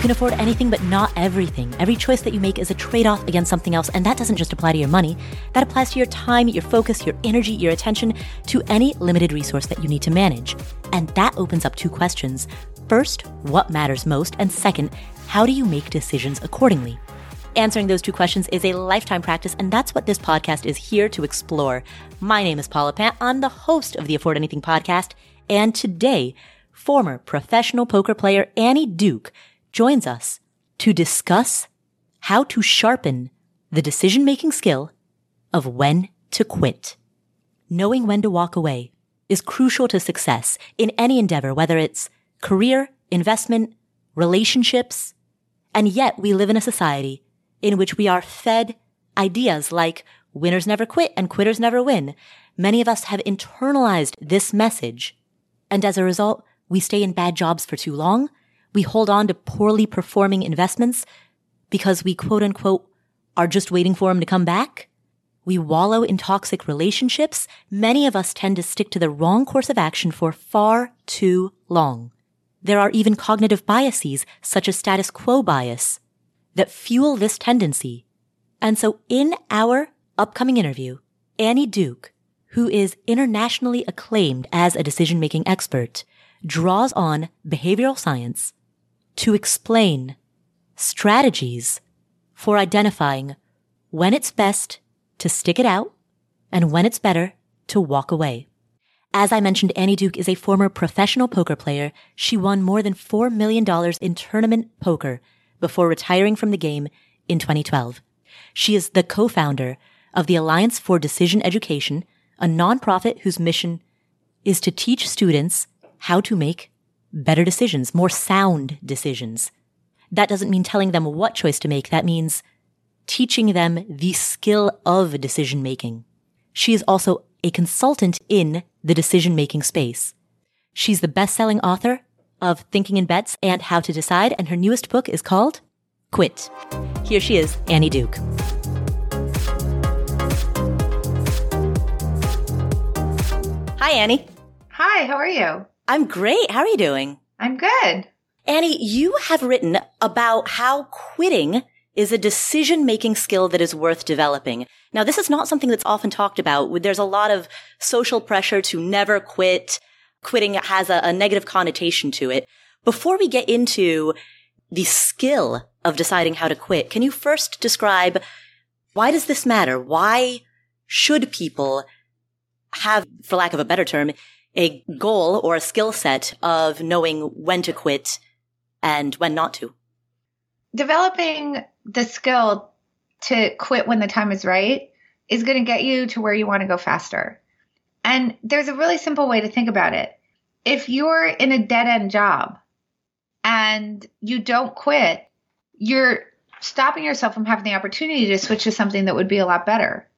You can afford anything, but not everything. Every choice that you make is a trade off against something else, and that doesn't just apply to your money. That applies to your time, your focus, your energy, your attention, to any limited resource that you need to manage. And that opens up two questions. First, what matters most? And second, how do you make decisions accordingly? Answering those two questions is a lifetime practice, and that's what this podcast is here to explore. My name is Paula Pant. I'm the host of the Afford Anything podcast, and today, former professional poker player Annie Duke joins us to discuss how to sharpen the decision making skill of when to quit. Knowing when to walk away is crucial to success in any endeavor, whether it's career, investment, relationships. And yet we live in a society in which we are fed ideas like winners never quit and quitters never win. Many of us have internalized this message. And as a result, we stay in bad jobs for too long. We hold on to poorly performing investments because we quote unquote are just waiting for them to come back. We wallow in toxic relationships. Many of us tend to stick to the wrong course of action for far too long. There are even cognitive biases, such as status quo bias, that fuel this tendency. And so in our upcoming interview, Annie Duke, who is internationally acclaimed as a decision making expert, draws on behavioral science to explain strategies for identifying when it's best to stick it out and when it's better to walk away. As I mentioned, Annie Duke is a former professional poker player. She won more than $4 million in tournament poker before retiring from the game in 2012. She is the co-founder of the Alliance for Decision Education, a nonprofit whose mission is to teach students how to make better decisions, more sound decisions. That doesn't mean telling them what choice to make. That means teaching them the skill of decision making. She is also a consultant in the decision making space. She's the best selling author of Thinking in Bets and How to Decide, and her newest book is called Quit. Here she is, Annie Duke. Hi, Annie. Hi, how are you? I'm great. How are you doing? I'm good. Annie, you have written about how quitting is a decision making skill that is worth developing. Now, this is not something that's often talked about. There's a lot of social pressure to never quit. Quitting has a, a negative connotation to it. Before we get into the skill of deciding how to quit, can you first describe why does this matter? Why should people have, for lack of a better term, a goal or a skill set of knowing when to quit and when not to? Developing the skill to quit when the time is right is going to get you to where you want to go faster. And there's a really simple way to think about it. If you're in a dead end job and you don't quit, you're stopping yourself from having the opportunity to switch to something that would be a lot better.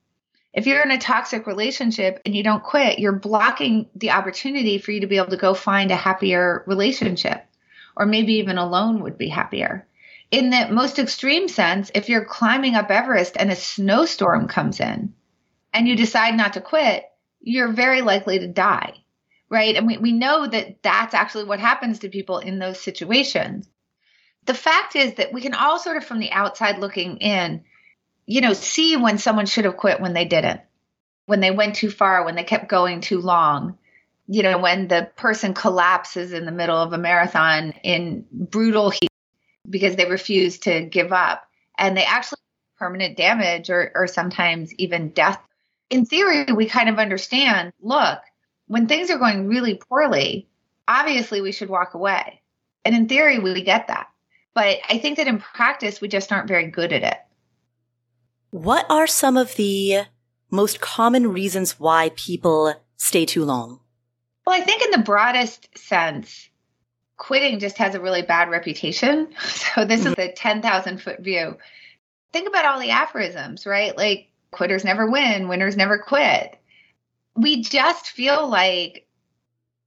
If you're in a toxic relationship and you don't quit, you're blocking the opportunity for you to be able to go find a happier relationship, or maybe even alone would be happier. In the most extreme sense, if you're climbing up Everest and a snowstorm comes in and you decide not to quit, you're very likely to die, right? And we, we know that that's actually what happens to people in those situations. The fact is that we can all sort of from the outside looking in you know, see when someone should have quit when they didn't, when they went too far, when they kept going too long, you know, when the person collapses in the middle of a marathon in brutal heat because they refuse to give up and they actually permanent damage or, or sometimes even death. In theory, we kind of understand look, when things are going really poorly, obviously we should walk away. And in theory, we get that. But I think that in practice, we just aren't very good at it. What are some of the most common reasons why people stay too long? Well, I think in the broadest sense, quitting just has a really bad reputation. So this is mm-hmm. the 10,000 foot view. Think about all the aphorisms, right? Like quitters never win, winners never quit. We just feel like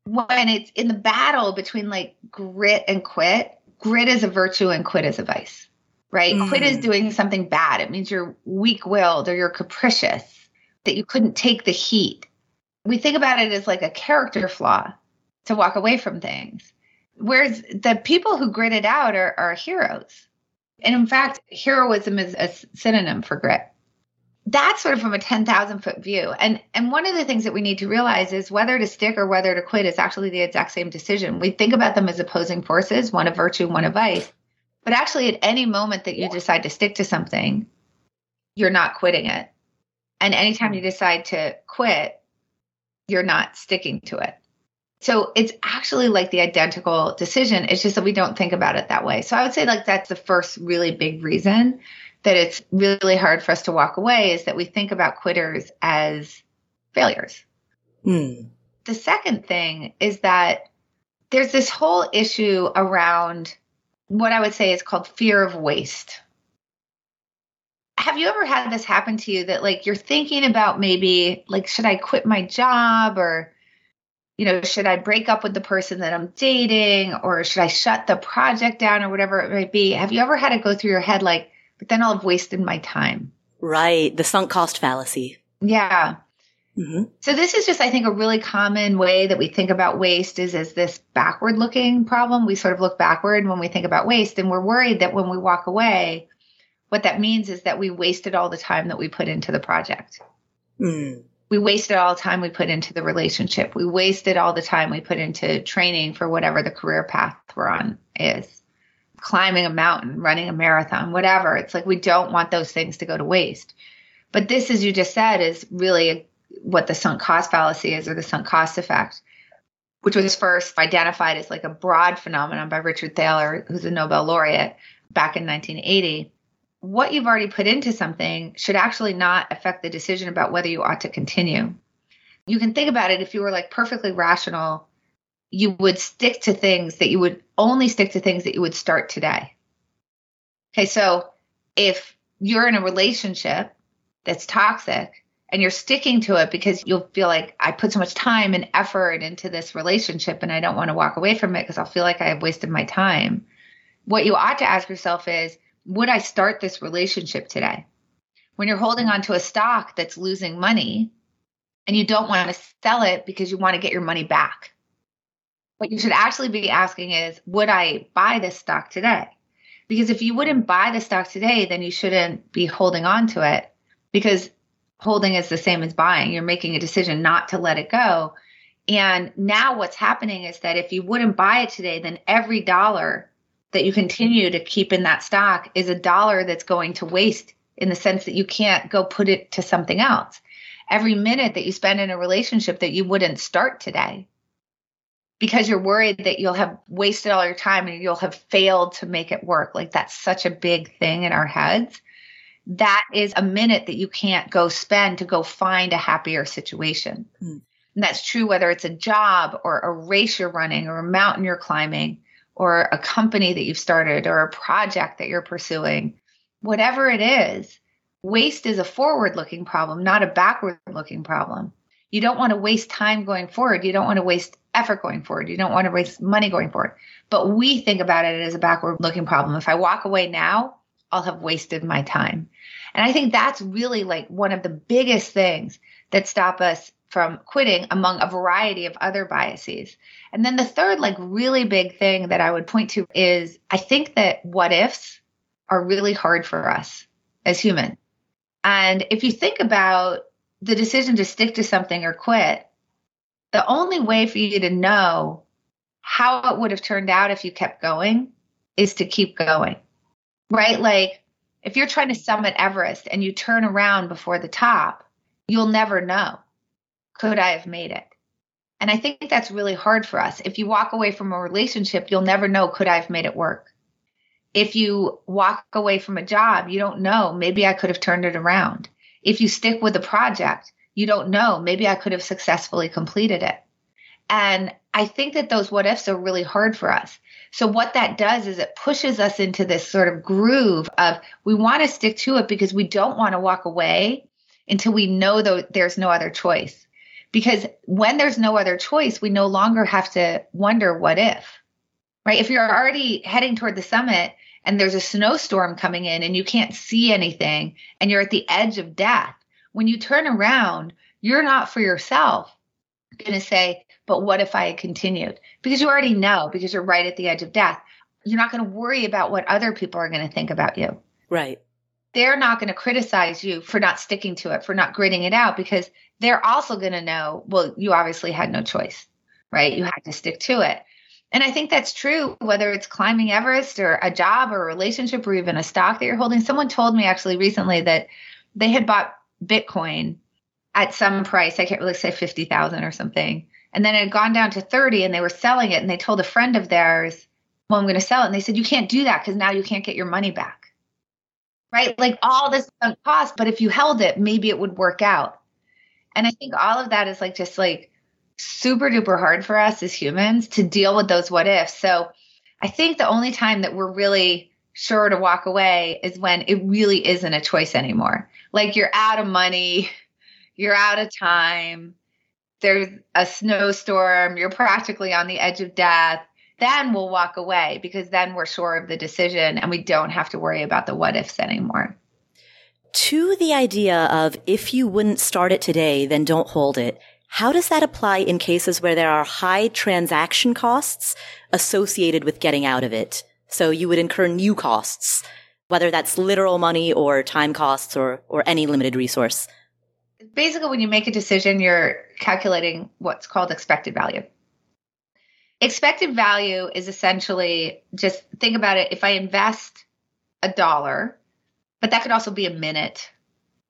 when it's in the battle between like grit and quit, grit is a virtue and quit is a vice right? Mm. Quit is doing something bad. It means you're weak willed or you're capricious, that you couldn't take the heat. We think about it as like a character flaw to walk away from things. Whereas the people who grit it out are, are heroes. And in fact, heroism is a synonym for grit. That's sort of from a 10,000 foot view. And, and one of the things that we need to realize is whether to stick or whether to quit is actually the exact same decision. We think about them as opposing forces, one of virtue, one of vice. But actually, at any moment that you decide to stick to something, you're not quitting it. And anytime you decide to quit, you're not sticking to it. So it's actually like the identical decision. It's just that we don't think about it that way. So I would say like that's the first really big reason that it's really hard for us to walk away is that we think about quitters as failures. Hmm. The second thing is that there's this whole issue around what I would say is called fear of waste. Have you ever had this happen to you that like you're thinking about maybe like should I quit my job or you know, should I break up with the person that I'm dating or should I shut the project down or whatever it might be? Have you ever had it go through your head like, but then I'll have wasted my time? Right. The sunk cost fallacy. Yeah. Mm-hmm. So this is just, I think, a really common way that we think about waste is as this backward looking problem. We sort of look backward when we think about waste and we're worried that when we walk away, what that means is that we wasted all the time that we put into the project. Mm we wasted all the time we put into the relationship. We wasted all the time we put into training for whatever the career path we're on is. Climbing a mountain, running a marathon, whatever. It's like we don't want those things to go to waste. But this, as you just said, is really what the sunk cost fallacy is or the sunk cost effect, which was first identified as like a broad phenomenon by Richard Thaler, who's a Nobel laureate back in 1980 what you've already put into something should actually not affect the decision about whether you ought to continue. You can think about it if you were like perfectly rational, you would stick to things that you would only stick to things that you would start today. Okay, so if you're in a relationship that's toxic and you're sticking to it because you'll feel like I put so much time and effort into this relationship and I don't want to walk away from it because I'll feel like I have wasted my time. What you ought to ask yourself is, would I start this relationship today? When you're holding on to a stock that's losing money and you don't want to sell it because you want to get your money back. What you should actually be asking is, would I buy this stock today? Because if you wouldn't buy the stock today, then you shouldn't be holding on to it because holding is the same as buying. You're making a decision not to let it go. And now what's happening is that if you wouldn't buy it today, then every dollar that you continue to keep in that stock is a dollar that's going to waste in the sense that you can't go put it to something else. Every minute that you spend in a relationship that you wouldn't start today because you're worried that you'll have wasted all your time and you'll have failed to make it work. Like that's such a big thing in our heads. That is a minute that you can't go spend to go find a happier situation. Mm. And that's true whether it's a job or a race you're running or a mountain you're climbing or a company that you've started or a project that you're pursuing, whatever it is, waste is a forward looking problem, not a backward looking problem. You don't want to waste time going forward. You don't want to waste effort going forward. You don't want to waste money going forward. But we think about it as a backward looking problem. If I walk away now, I'll have wasted my time. And I think that's really like one of the biggest things that stop us from quitting among a variety of other biases. And then the third, like, really big thing that I would point to is I think that what ifs are really hard for us as humans. And if you think about the decision to stick to something or quit, the only way for you to know how it would have turned out if you kept going is to keep going, right? Like, if you're trying to summit Everest and you turn around before the top, you'll never know could I have made it? And I think that's really hard for us. If you walk away from a relationship, you'll never know, could I have made it work? If you walk away from a job, you don't know, maybe I could have turned it around. If you stick with a project, you don't know, maybe I could have successfully completed it. And I think that those what ifs are really hard for us. So what that does is it pushes us into this sort of groove of we want to stick to it because we don't want to walk away until we know that there's no other choice. Because when there's no other choice, we no longer have to wonder what if, right? If you're already heading toward the summit and there's a snowstorm coming in and you can't see anything and you're at the edge of death, when you turn around, you're not for yourself. going to say, but what if I had continued? Because you already know, because you're right at the edge of death. You're not going to worry about what other people are going to think about you. Right. They're not going to criticize you for not sticking to it, for not gritting it out, because they're also going to know, well, you obviously had no choice, right? You had to stick to it. And I think that's true, whether it's climbing Everest or a job or a relationship or even a stock that you're holding. Someone told me actually recently that they had bought Bitcoin at some price. I can't really say 50,000 or something. And then it had gone down to 30 and they were selling it. And they told a friend of theirs, well, I'm going to sell it. And they said, you can't do that because now you can't get your money back. Right? Like all this cost, but if you held it, maybe it would work out. And I think all of that is like just like super duper hard for us as humans to deal with those what ifs. So I think the only time that we're really sure to walk away is when it really isn't a choice anymore. Like you're out of money, you're out of time, there's a snowstorm, you're practically on the edge of death. Then we'll walk away because then we're sure of the decision and we don't have to worry about the what ifs anymore. To the idea of if you wouldn't start it today, then don't hold it. How does that apply in cases where there are high transaction costs associated with getting out of it? So you would incur new costs, whether that's literal money or time costs or, or any limited resource. Basically, when you make a decision, you're calculating what's called expected value. Expected value is essentially just think about it. If I invest a dollar, but that could also be a minute,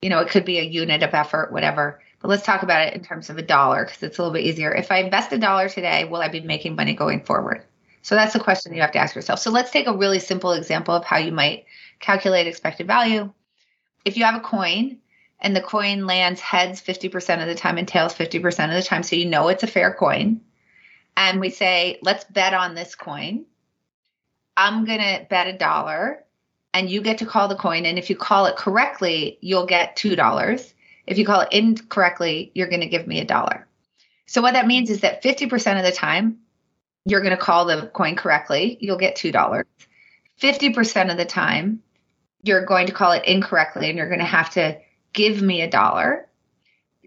you know, it could be a unit of effort, whatever. But let's talk about it in terms of a dollar because it's a little bit easier. If I invest a dollar today, will I be making money going forward? So that's the question you have to ask yourself. So let's take a really simple example of how you might calculate expected value. If you have a coin and the coin lands heads 50% of the time and tails 50% of the time, so you know it's a fair coin, and we say, let's bet on this coin. I'm going to bet a dollar and you get to call the coin. And if you call it correctly, you'll get $2. If you call it incorrectly, you're going to give me a dollar. So what that means is that 50% of the time, you're going to call the coin correctly, you'll get $2. 50% of the time, you're going to call it incorrectly and you're going to have to give me a dollar.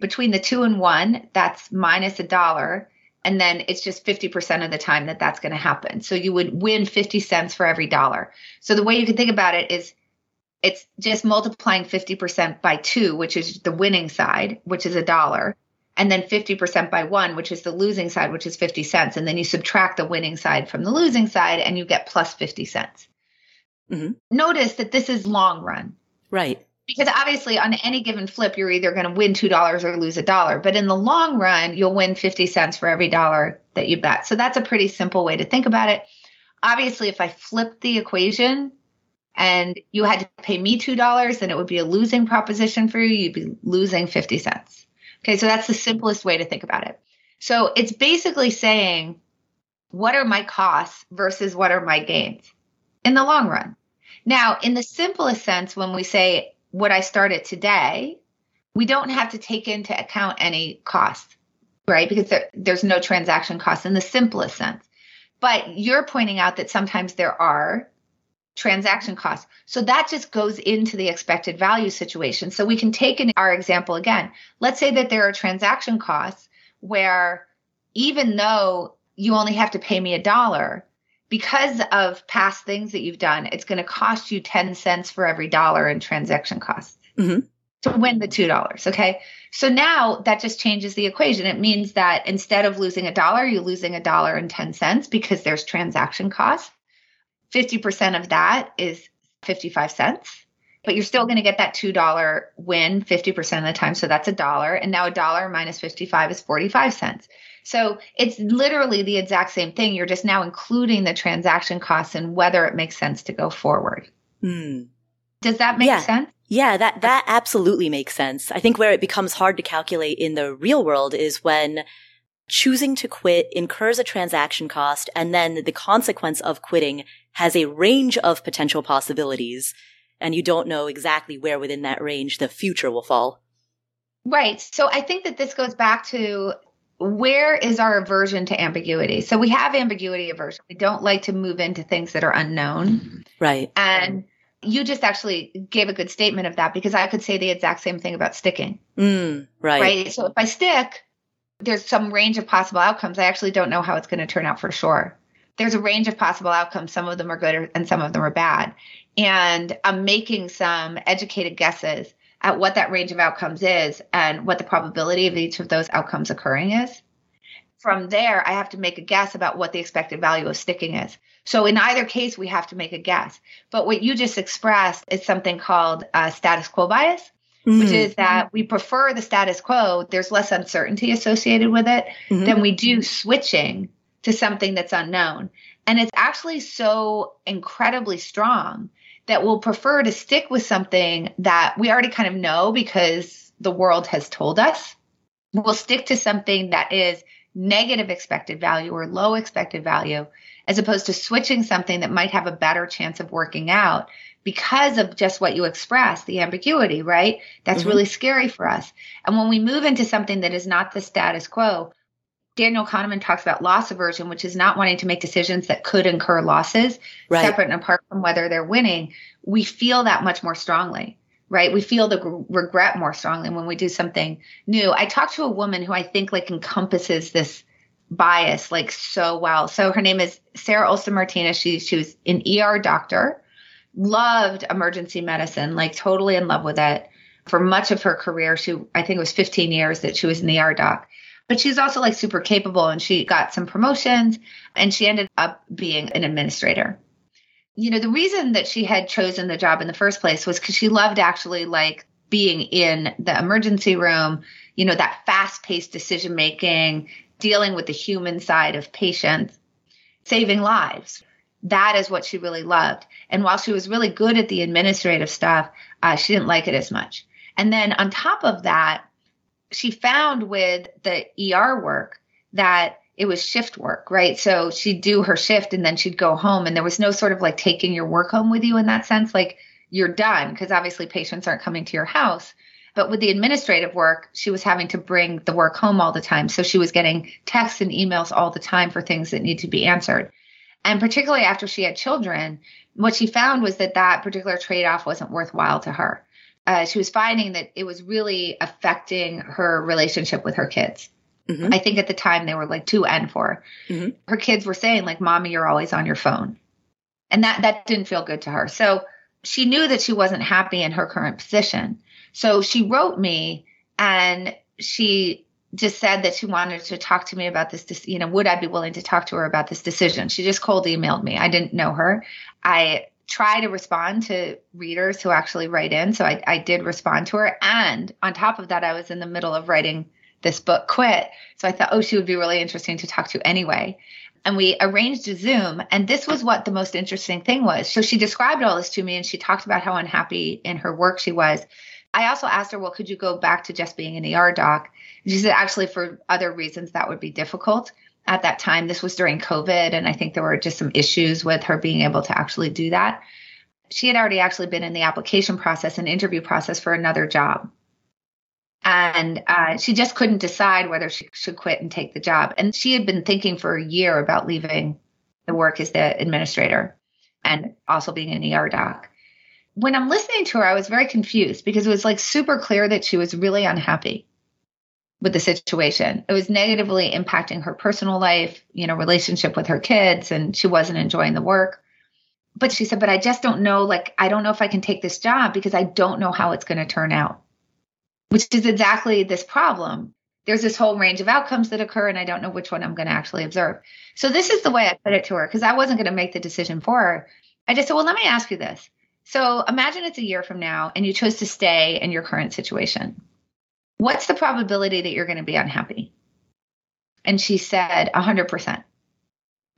Between the two and one, that's minus a dollar. And then it's just 50% of the time that that's going to happen. So you would win 50 cents for every dollar. So the way you can think about it is it's just multiplying 50% by two, which is the winning side, which is a dollar, and then 50% by one, which is the losing side, which is 50 cents. And then you subtract the winning side from the losing side and you get plus 50 cents. Mm-hmm. Notice that this is long run. Right. Because obviously, on any given flip, you're either going to win $2 or lose a dollar. But in the long run, you'll win 50 cents for every dollar that you bet. So that's a pretty simple way to think about it. Obviously, if I flip the equation, and you had to pay me $2, then it would be a losing proposition for you. You'd be losing 50 cents. Okay, so that's the simplest way to think about it. So it's basically saying, what are my costs versus what are my gains in the long run? Now, in the simplest sense, when we say, would I started today? We don't have to take into account any costs, right? Because there, there's no transaction costs in the simplest sense. But you're pointing out that sometimes there are transaction costs. So that just goes into the expected value situation. So we can take in our example again. Let's say that there are transaction costs where even though you only have to pay me a dollar, because of past things that you've done, it's going to cost you 10 cents for every dollar in transaction costs mm-hmm. to win the $2. Okay. So now that just changes the equation. It means that instead of losing a dollar, you're losing a dollar and 10 cents because there's transaction costs. 50% of that is 55 cents, but you're still going to get that $2 win 50% of the time. So that's a dollar. And now a dollar minus 55 is 45 cents. So it's literally the exact same thing. You're just now including the transaction costs and whether it makes sense to go forward. Mm. Does that make yeah. sense? Yeah, that, that absolutely makes sense. I think where it becomes hard to calculate in the real world is when choosing to quit incurs a transaction cost and then the consequence of quitting has a range of potential possibilities and you don't know exactly where within that range the future will fall. Right. So I think that this goes back to where is our aversion to ambiguity? So we have ambiguity aversion. We don't like to move into things that are unknown. Right. And you just actually gave a good statement of that because I could say the exact same thing about sticking. Mm, right. Right. So if I stick, there's some range of possible outcomes. I actually don't know how it's going to turn out for sure. There's a range of possible outcomes. Some of them are good and some of them are bad. And I'm making some educated guesses at what that range of outcomes is and what the probability of each of those outcomes occurring is. From there, I have to make a guess about what the expected value of sticking is. So in either case, we have to make a guess. But what you just expressed is something called uh, status quo bias, mm-hmm. which is that we prefer the status quo. There's less uncertainty associated with it mm-hmm. than we do switching to something that's unknown. And it's actually so incredibly strong that we'll prefer to stick with something that we already kind of know because the world has told us. We'll stick to something that is negative expected value or low expected value as opposed to switching something that might have a better chance of working out because of just what you express, the ambiguity, right? That's mm-hmm. really scary for us. And when we move into something that is not the status quo, Daniel Kahneman talks about loss aversion, which is not wanting to make decisions that could incur losses, right. separate and apart from whether they're winning. We feel that much more strongly, right? We feel the regret more strongly when we do something new. I talked to a woman who I think like encompasses this bias like so well. So her name is Sarah Olson Martinez. She she was an ER doctor, loved emergency medicine, like totally in love with it. For much of her career, she I think it was 15 years that she was an ER doc. But she's also like super capable and she got some promotions and she ended up being an administrator. You know, the reason that she had chosen the job in the first place was because she loved actually like being in the emergency room, you know, that fast paced decision making, dealing with the human side of patients, saving lives. That is what she really loved. And while she was really good at the administrative stuff, uh, she didn't like it as much. And then on top of that, she found with the ER work that it was shift work, right? So she'd do her shift and then she'd go home, and there was no sort of like taking your work home with you in that sense. Like you're done because obviously patients aren't coming to your house. But with the administrative work, she was having to bring the work home all the time. So she was getting texts and emails all the time for things that need to be answered. And particularly after she had children, what she found was that that particular trade off wasn't worthwhile to her. Uh, she was finding that it was really affecting her relationship with her kids. Mm-hmm. I think at the time they were like two and 4 mm-hmm. Her kids were saying like, "Mommy, you're always on your phone," and that that didn't feel good to her. So she knew that she wasn't happy in her current position. So she wrote me and she just said that she wanted to talk to me about this, you know, would I be willing to talk to her about this decision? She just cold emailed me. I didn't know her. I try to respond to readers who actually write in. So I, I did respond to her. And on top of that, I was in the middle of writing this book, Quit. So I thought, oh, she would be really interesting to talk to anyway. And we arranged a Zoom. And this was what the most interesting thing was. So she described all this to me and she talked about how unhappy in her work she was. I also asked her, well, could you go back to just being an ER doc? And she said, actually, for other reasons, that would be difficult. At that time, this was during COVID, and I think there were just some issues with her being able to actually do that. She had already actually been in the application process and interview process for another job. And uh, she just couldn't decide whether she should quit and take the job. And she had been thinking for a year about leaving the work as the administrator and also being an ER doc when I'm listening to her, I was very confused because it was like super clear that she was really unhappy with the situation. It was negatively impacting her personal life, you know, relationship with her kids, and she wasn't enjoying the work. But she said, But I just don't know, like, I don't know if I can take this job because I don't know how it's going to turn out, which is exactly this problem. There's this whole range of outcomes that occur, and I don't know which one I'm going to actually observe. So, this is the way I put it to her because I wasn't going to make the decision for her. I just said, Well, let me ask you this so imagine it's a year from now and you chose to stay in your current situation. What's the probability that you're going to be unhappy? And she said 100%.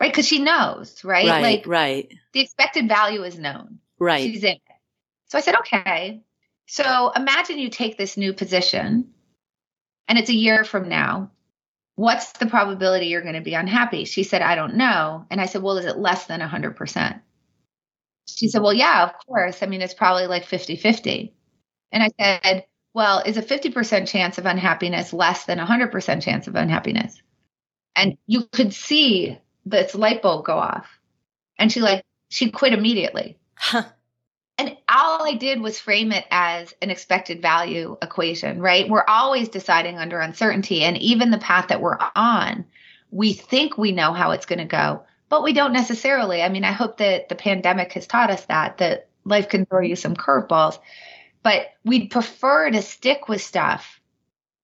Right? Because she knows, right? Right, like, right. The expected value is known. Right. She's in it. So I said, okay. So imagine you take this new position and it's a year from now. What's the probability you're going to be unhappy? She said, I don't know. And I said, well, is it less than 100%? She said, Well, yeah, of course. I mean, it's probably like 50 50. And I said, Well, is a 50% chance of unhappiness less than a 100% chance of unhappiness? And you could see this light bulb go off. And she like, she quit immediately. Huh. And all I did was frame it as an expected value equation, right? We're always deciding under uncertainty. And even the path that we're on, we think we know how it's going to go, but we don't necessarily. I mean, I hope that the pandemic has taught us that, that life can throw you some curveballs, but we'd prefer to stick with stuff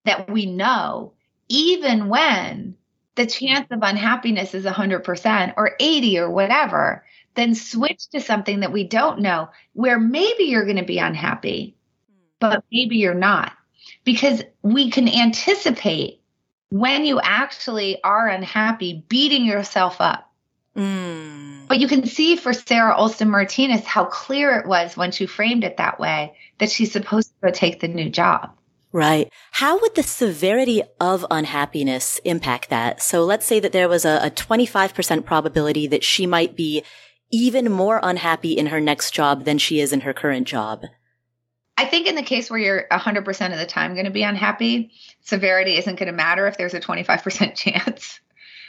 that we know, even when the chance of unhappiness is 100% or 80 or whatever then switch to something that we don't know where maybe you're going to be unhappy, but maybe you're not. Because we can anticipate when you actually are unhappy, beating yourself up. Mm. But you can see for Sarah Olson Martinez how clear it was when she framed it that way that she's supposed to go take the new job. Right. How would the severity of unhappiness impact that? So let's say that there was a, a 25% probability that she might be even more unhappy in her next job than she is in her current job? I think in the case where you're 100% of the time going to be unhappy, severity isn't going to matter if there's a 25% chance.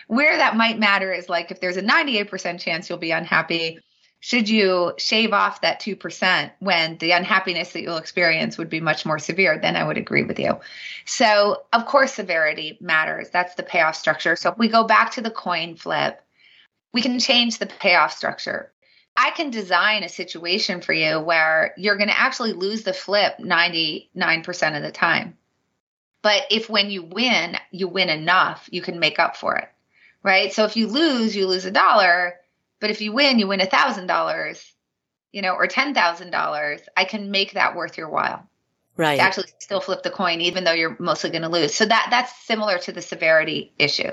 Where that might matter is like if there's a 98% chance you'll be unhappy, should you shave off that 2% when the unhappiness that you'll experience would be much more severe, then I would agree with you. So, of course, severity matters. That's the payoff structure. So, if we go back to the coin flip, we can change the payoff structure. I can design a situation for you where you're going to actually lose the flip 99% of the time. But if when you win, you win enough, you can make up for it. Right? So if you lose, you lose a dollar, but if you win, you win a thousand dollars, you know, or ten thousand dollars. I can make that worth your while. Right. Actually still flip the coin, even though you're mostly going to lose. So that that's similar to the severity issue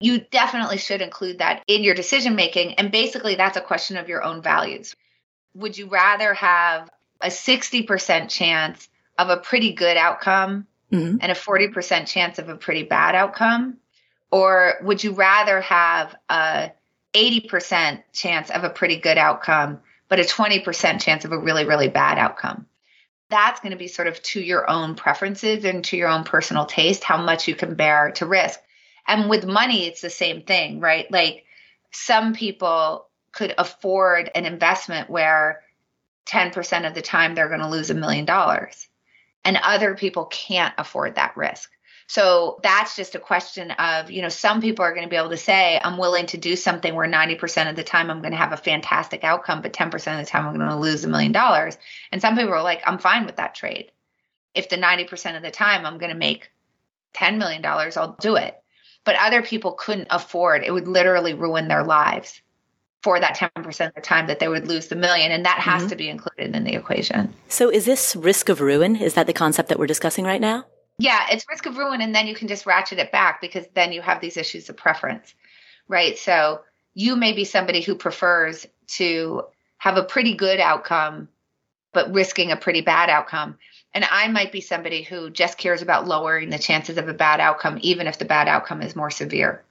you definitely should include that in your decision making. And basically, that's a question of your own values. Would you rather have a 60% chance of a pretty good outcome mm-hmm. and a 40% chance of a pretty bad outcome? Or would you rather have a 80% chance of a pretty good outcome, but a 20% chance of a really, really bad outcome? That's going to be sort of to your own preferences and to your own personal taste, how much you can bear to risk. And with money, it's the same thing, right? Like some people could afford an investment where 10% of the time they're going to lose a million dollars. And other people can't afford that risk. So that's just a question of, you know, some people are going to be able to say, I'm willing to do something where 90% of the time I'm going to have a fantastic outcome, but 10% of the time I'm going to lose a million dollars. And some people are like, I'm fine with that trade. If the 90% of the time I'm going to make $10 million, I'll do it but other people couldn't afford it would literally ruin their lives for that 10% of the time that they would lose the million and that has mm-hmm. to be included in the equation so is this risk of ruin is that the concept that we're discussing right now yeah it's risk of ruin and then you can just ratchet it back because then you have these issues of preference right so you may be somebody who prefers to have a pretty good outcome but risking a pretty bad outcome and I might be somebody who just cares about lowering the chances of a bad outcome, even if the bad outcome is more severe.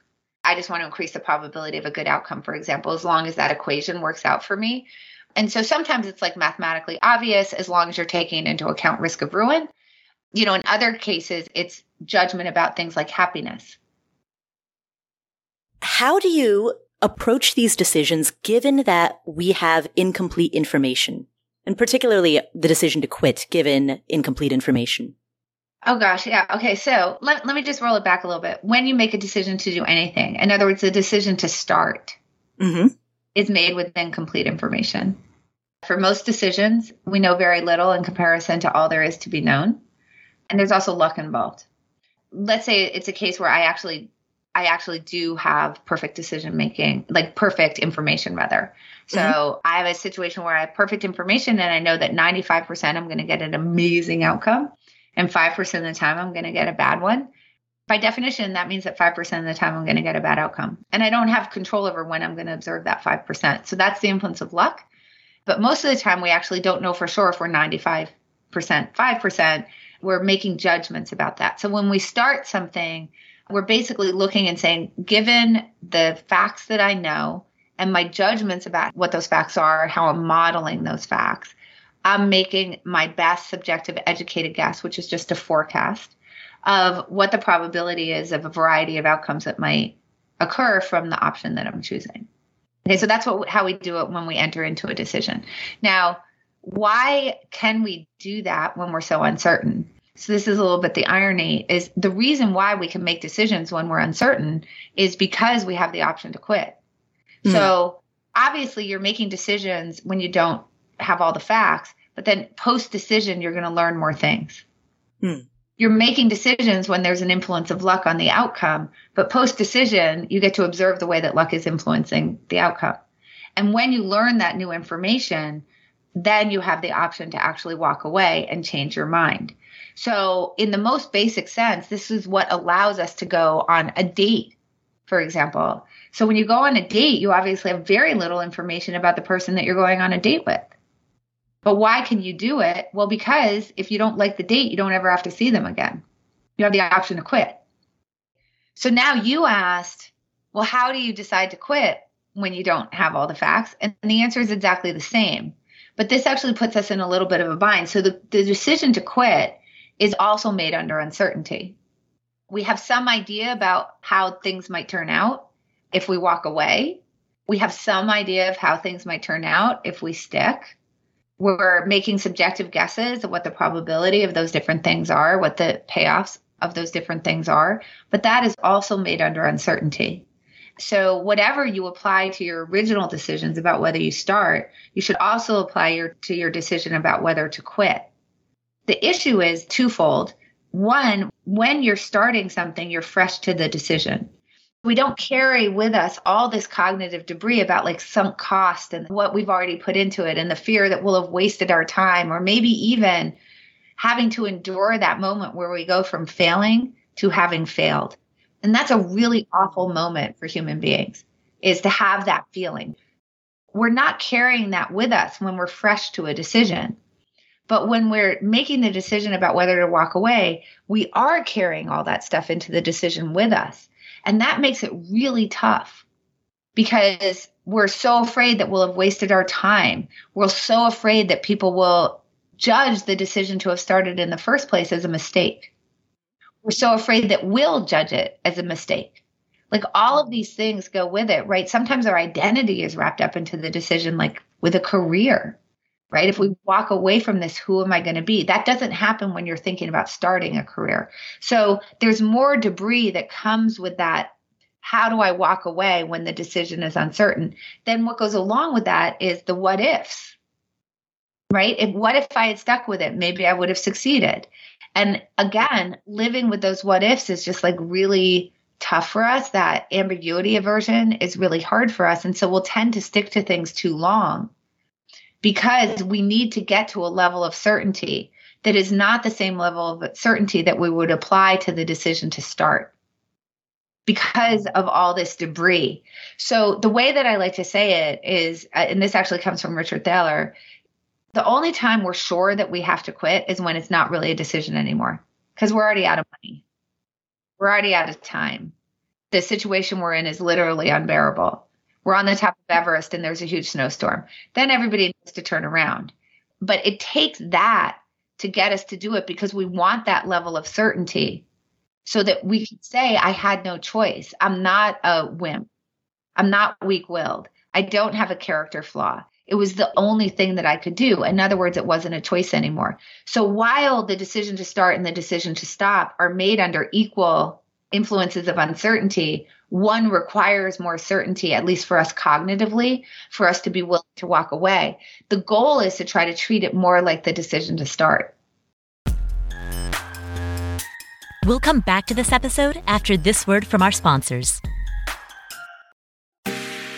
I just want to increase the probability of a good outcome, for example, as long as that equation works out for me. And so sometimes it's like mathematically obvious as long as you're taking into account risk of ruin. You know, in other cases, it's judgment about things like happiness. How do you approach these decisions given that we have incomplete information? and particularly the decision to quit given incomplete information? Oh gosh, yeah. Okay, so let, let me just roll it back a little bit. When you make a decision to do anything, in other words, the decision to start mm-hmm. is made with incomplete information. For most decisions, we know very little in comparison to all there is to be known. And there's also luck involved. Let's say it's a case where I actually I actually do have perfect decision making, like perfect information rather. So mm-hmm. I have a situation where I have perfect information and I know that 95% I'm going to get an amazing outcome and 5% of the time I'm going to get a bad one. By definition, that means that 5% of the time I'm going to get a bad outcome. And I don't have control over when I'm going to observe that 5%. So that's the influence of luck. But most of the time, we actually don't know for sure if we're 95%, 5%. We're making judgments about that. So when we start something, we're basically looking and saying, given the facts that I know, and my judgments about what those facts are, how I'm modeling those facts, I'm making my best subjective educated guess, which is just a forecast of what the probability is of a variety of outcomes that might occur from the option that I'm choosing. Okay, so that's what how we do it when we enter into a decision. Now, why can we do that when we're so uncertain? So this is a little bit the irony is the reason why we can make decisions when we're uncertain is because we have the option to quit. Mm. So obviously you're making decisions when you don't have all the facts, but then post decision you're going to learn more things. Mm. You're making decisions when there's an influence of luck on the outcome, but post decision you get to observe the way that luck is influencing the outcome. And when you learn that new information, then you have the option to actually walk away and change your mind. So, in the most basic sense, this is what allows us to go on a date, for example. So, when you go on a date, you obviously have very little information about the person that you're going on a date with. But why can you do it? Well, because if you don't like the date, you don't ever have to see them again. You have the option to quit. So now you asked, well, how do you decide to quit when you don't have all the facts? And the answer is exactly the same. But this actually puts us in a little bit of a bind. So the, the decision to quit is also made under uncertainty. We have some idea about how things might turn out if we walk away. We have some idea of how things might turn out if we stick. We're making subjective guesses of what the probability of those different things are, what the payoffs of those different things are. But that is also made under uncertainty. So, whatever you apply to your original decisions about whether you start, you should also apply your, to your decision about whether to quit. The issue is twofold. One, when you're starting something, you're fresh to the decision. We don't carry with us all this cognitive debris about like sunk cost and what we've already put into it and the fear that we'll have wasted our time or maybe even having to endure that moment where we go from failing to having failed. And that's a really awful moment for human beings is to have that feeling. We're not carrying that with us when we're fresh to a decision. But when we're making the decision about whether to walk away, we are carrying all that stuff into the decision with us. And that makes it really tough because we're so afraid that we'll have wasted our time. We're so afraid that people will judge the decision to have started in the first place as a mistake. We're so afraid that we'll judge it as a mistake. Like all of these things go with it, right? Sometimes our identity is wrapped up into the decision, like with a career right? If we walk away from this, who am I going to be? That doesn't happen when you're thinking about starting a career. So there's more debris that comes with that. How do I walk away when the decision is uncertain? Then what goes along with that is the what ifs, right? If what if I had stuck with it? Maybe I would have succeeded. And again, living with those what ifs is just like really tough for us. That ambiguity aversion is really hard for us. And so we'll tend to stick to things too long because we need to get to a level of certainty that is not the same level of certainty that we would apply to the decision to start because of all this debris. So the way that I like to say it is, uh, and this actually comes from Richard Thaler, the only time we're sure that we have to quit is when it's not really a decision anymore because we're already out of money. We're already out of time. The situation we're in is literally unbearable. We're on the top of Everest and there's a huge snowstorm. Then everybody needs to turn around. But it takes that to get us to do it because we want that level of certainty so that we can say, I had no choice. I'm not a wimp. I'm not weak willed. I don't have a character flaw. It was the only thing that I could do. In other words, it wasn't a choice anymore. So while the decision to start and the decision to stop are made under equal influences of uncertainty, one requires more certainty, at least for us cognitively, for us to be willing to walk away. The goal is to try to treat it more like the decision to start. We'll come back to this episode after this word from our sponsors.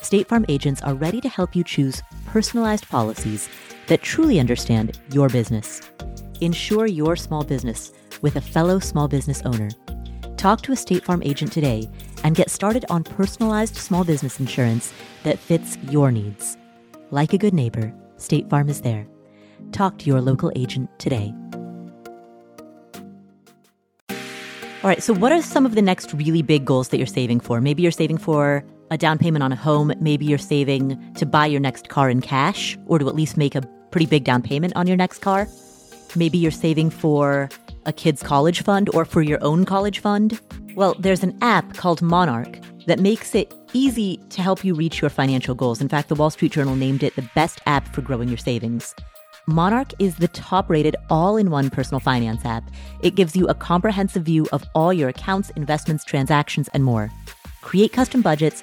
State Farm agents are ready to help you choose personalized policies that truly understand your business. Insure your small business with a fellow small business owner Talk to a State Farm agent today and get started on personalized small business insurance that fits your needs. Like a good neighbor, State Farm is there. Talk to your local agent today. All right, so what are some of the next really big goals that you're saving for? Maybe you're saving for a down payment on a home. Maybe you're saving to buy your next car in cash or to at least make a pretty big down payment on your next car. Maybe you're saving for a kid's college fund or for your own college fund. Well, there's an app called Monarch that makes it easy to help you reach your financial goals. In fact, the Wall Street Journal named it the best app for growing your savings. Monarch is the top rated all in one personal finance app. It gives you a comprehensive view of all your accounts, investments, transactions, and more. Create custom budgets,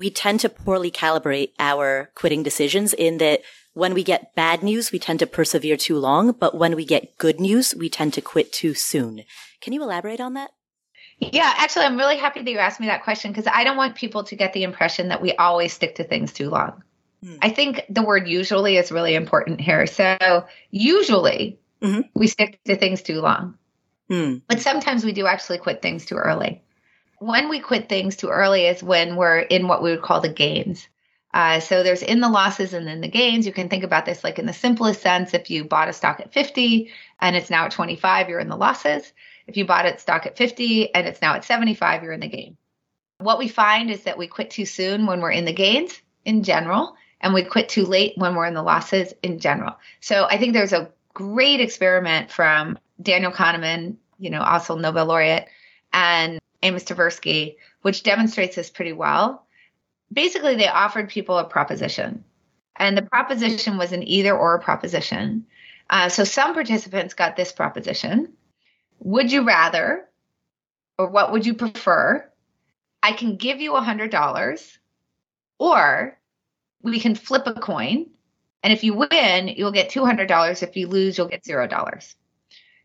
we tend to poorly calibrate our quitting decisions in that when we get bad news, we tend to persevere too long, but when we get good news, we tend to quit too soon. Can you elaborate on that? Yeah, actually, I'm really happy that you asked me that question because I don't want people to get the impression that we always stick to things too long. Hmm. I think the word usually is really important here. So, usually mm-hmm. we stick to things too long, hmm. but sometimes we do actually quit things too early when we quit things too early is when we're in what we would call the gains. Uh, so there's in the losses and then the gains. You can think about this like in the simplest sense. If you bought a stock at 50 and it's now at 25, you're in the losses. If you bought it stock at 50 and it's now at 75, you're in the gain. What we find is that we quit too soon when we're in the gains in general, and we quit too late when we're in the losses in general. So I think there's a great experiment from Daniel Kahneman, you know, also Nobel laureate, and Amos Tversky, which demonstrates this pretty well. Basically, they offered people a proposition, and the proposition was an either or proposition. Uh, so some participants got this proposition Would you rather, or what would you prefer? I can give you a $100, or we can flip a coin. And if you win, you'll get $200. If you lose, you'll get $0.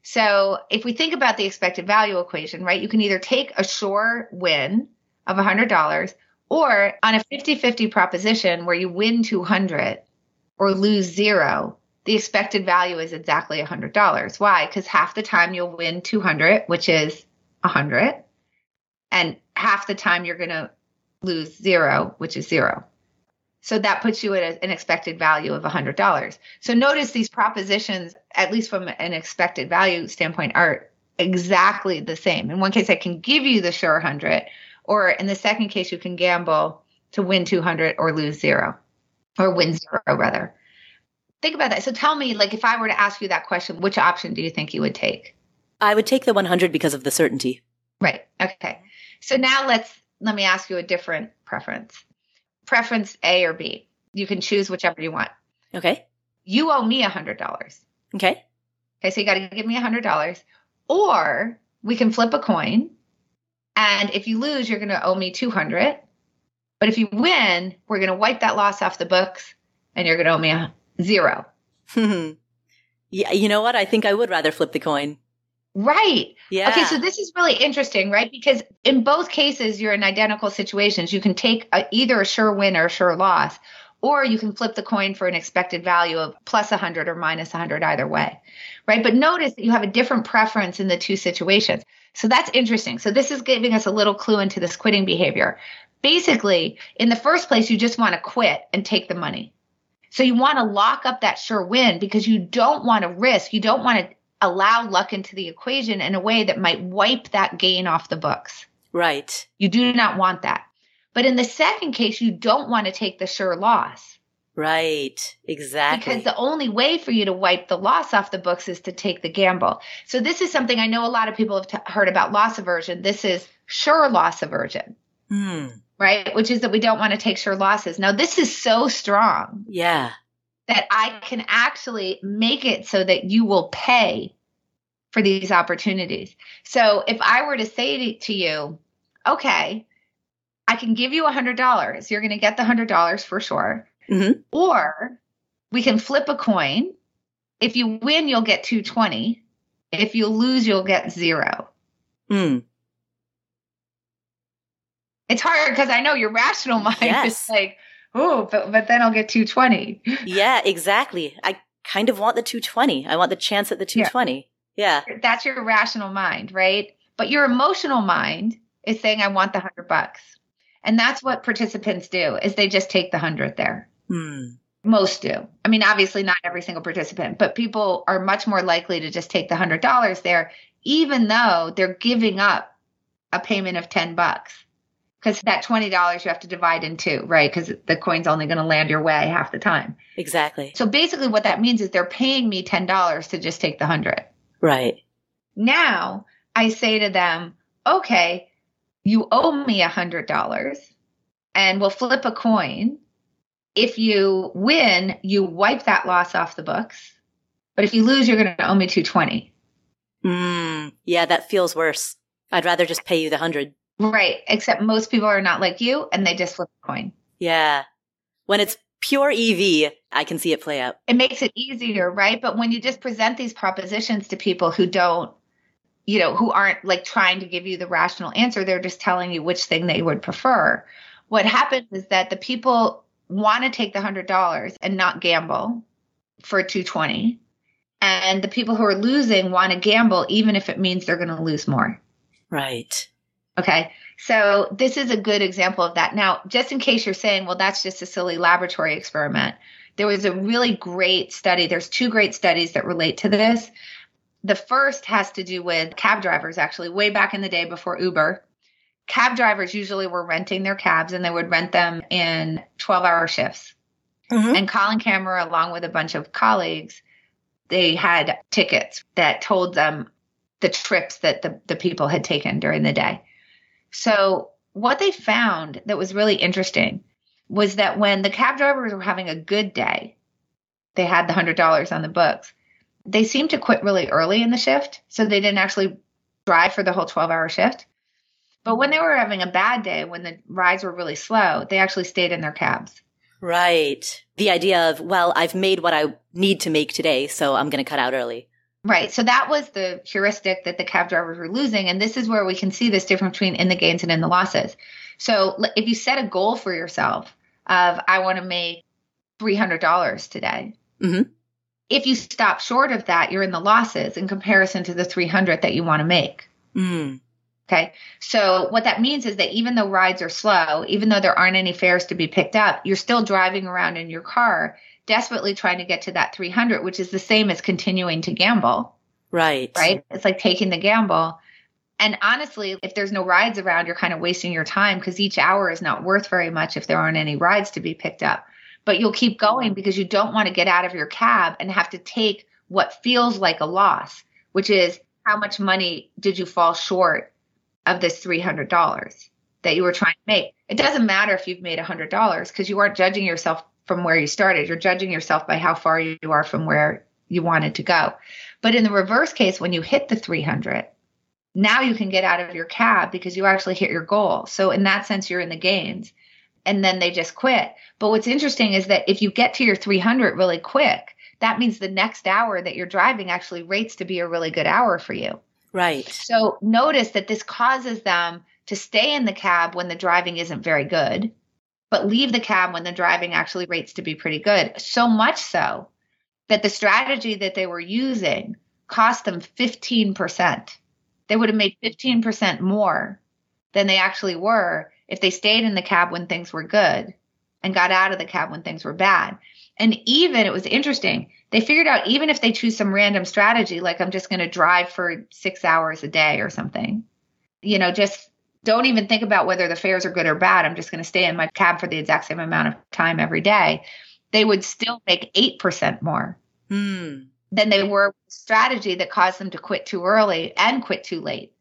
So if we think about the expected value equation, right, you can either take a sure win of $100 or on a 50-50 proposition where you win 200 or lose zero, the expected value is exactly $100. Why? Because half the time you'll win 200, which is 100, and half the time you're going to lose zero, which is zero. So that puts you at an expected value of $100. So notice these propositions, at least from an expected value standpoint, are exactly the same. In one case, I can give you the sure 100, or in the second case, you can gamble to win 200 or lose zero, or win zero rather. Think about that. So tell me, like, if I were to ask you that question, which option do you think you would take? I would take the 100 because of the certainty. Right. Okay. So now let's let me ask you a different preference preference A or B. You can choose whichever you want. Okay. You owe me a hundred dollars. Okay. Okay, so you got to give me a hundred dollars, or we can flip a coin, and if you lose, you're going to owe me two hundred. But if you win, we're going to wipe that loss off the books, and you're going to owe me a zero. yeah, you know what? I think I would rather flip the coin. Right. Yeah. Okay, so this is really interesting, right? Because in both cases, you're in identical situations. You can take a, either a sure win or a sure loss, or you can flip the coin for an expected value of plus 100 or minus 100 either way right but notice that you have a different preference in the two situations so that's interesting so this is giving us a little clue into this quitting behavior basically in the first place you just want to quit and take the money so you want to lock up that sure win because you don't want to risk you don't want to allow luck into the equation in a way that might wipe that gain off the books right you do not want that but in the second case, you don't want to take the sure loss. Right, exactly. Because the only way for you to wipe the loss off the books is to take the gamble. So, this is something I know a lot of people have t- heard about loss aversion. This is sure loss aversion, Hmm. right? Which is that we don't want to take sure losses. Now, this is so strong Yeah. That I can actually make it so that you will pay for these opportunities. So, if I were to say to, you, okay, I can give you a hundred dollars. You're going to get the hundred dollars for sure. Mhm. Or we can flip a coin. If you win, you'll get 220. If you lose, you'll get zero. Hmm. It's hard because I know your rational mind Yes. is like, oh, but, but then I'll get 220. Yeah, exactly. I kind of want the 220. I want the chance at the 220. Yeah. That's your rational mind, right? But your emotional mind is saying, I want the hundred bucks. And that's what participants do is they just take the hundred there. Hmm. Most do. I mean, obviously not every single participant, but people are much more likely to just take the hundred dollars there, even though they're giving up a payment of 10 bucks. Because that $20 you have to divide in two, right? Because the coin's only going to land your way half the time. Exactly. So basically, what that means is they're paying me $10 to just take the hundred. Right. Now I say to them, okay, you owe me a hundred dollars and we'll flip a coin. If you win, you wipe that loss off the books. But if you lose, you're going to owe me 220. Hmm. Yeah, that feels worse. I'd rather just pay you the 100. Right. Except most people are not like you and they just flip a coin. Yeah. When it's pure EV, I can see it play out. It makes it easier, right? But when you just present these propositions to people who don't, you know, who aren't like trying to give you the rational answer, they're just telling you which thing they would prefer. What happens is that the people want to take the hundred dollars and not gamble for 220. And the people who are losing want to gamble even if it means they're going to lose more. Right. Okay. So this is a good example of that. Now, just in case you're saying, well, that's just a silly laboratory experiment, there was a really great study. There's two great studies that relate to this. The first has to do with cab drivers, actually, way back in the day before Uber. Cab drivers usually were renting their cabs and they would rent them in 12 hour shifts. Mhm. And Colin Camerer, along with a bunch of colleagues, they had tickets that told them the trips that the, the people had taken during the day. So, what they found that was really interesting was that when the cab drivers were having a good day, they had the $100 on the books. They seemed to quit really early in the shift. So, they didn't actually drive for the whole 12 hour shift. But when they were having a bad day, when the rides were really slow, they actually stayed in their cabs. Right. The idea of, well, I've made what I need to make today, so I'm going to cut out early. Right. So that was the heuristic that the cab drivers were losing. And this is where we can see this difference between in the gains and in the losses. So if you set a goal for yourself of, I want to make $300 today. Mhm. If you stop short of that, you're in the losses in comparison to the 300 that you want to make. Mm. Okay. So what that means is that even though rides are slow, even though there aren't any fares to be picked up, you're still driving around in your car, desperately trying to get to that 300, which is the same as continuing to gamble Right. right? It's like taking the gamble. And honestly, if there's no rides around, you're kind of wasting your time because each hour is not worth very much if there aren't any rides to be picked up. But you'll keep going because you don't want to get out of your cab and have to take what feels like a loss, which is how much money did you fall short of this $300 that you were trying to make? It doesn't matter if you've made $100 because you aren't judging yourself from where you started. You're judging yourself by how far you are from where you wanted to go. But in the reverse case, when you hit the 300, now you can get out of your cab because you actually hit your goal. So in that sense, you're in the gains. And then they just quit. But what's interesting is that if you get to your 300 really quick, that means the next hour that you're driving actually rates to be a really good hour for you. Right. So notice that this causes them to stay in the cab when the driving isn't very good. But leave the cab when the driving actually rates to be pretty good. So much so that the strategy that they were using cost them 15%. They would have made 15% more than they actually were if they stayed in the cab when things were good and got out of the cab when things were bad. And even it was interesting, they figured out even if they choose some random strategy, like I'm just going to drive for six hours a day or something, you know, just don't even think about whether the fares are good or bad. I'm just going to stay in my cab for the exact same amount of time every day. They would still make 8% more Hmm. than they were with strategy that caused them to quit too early and quit too late,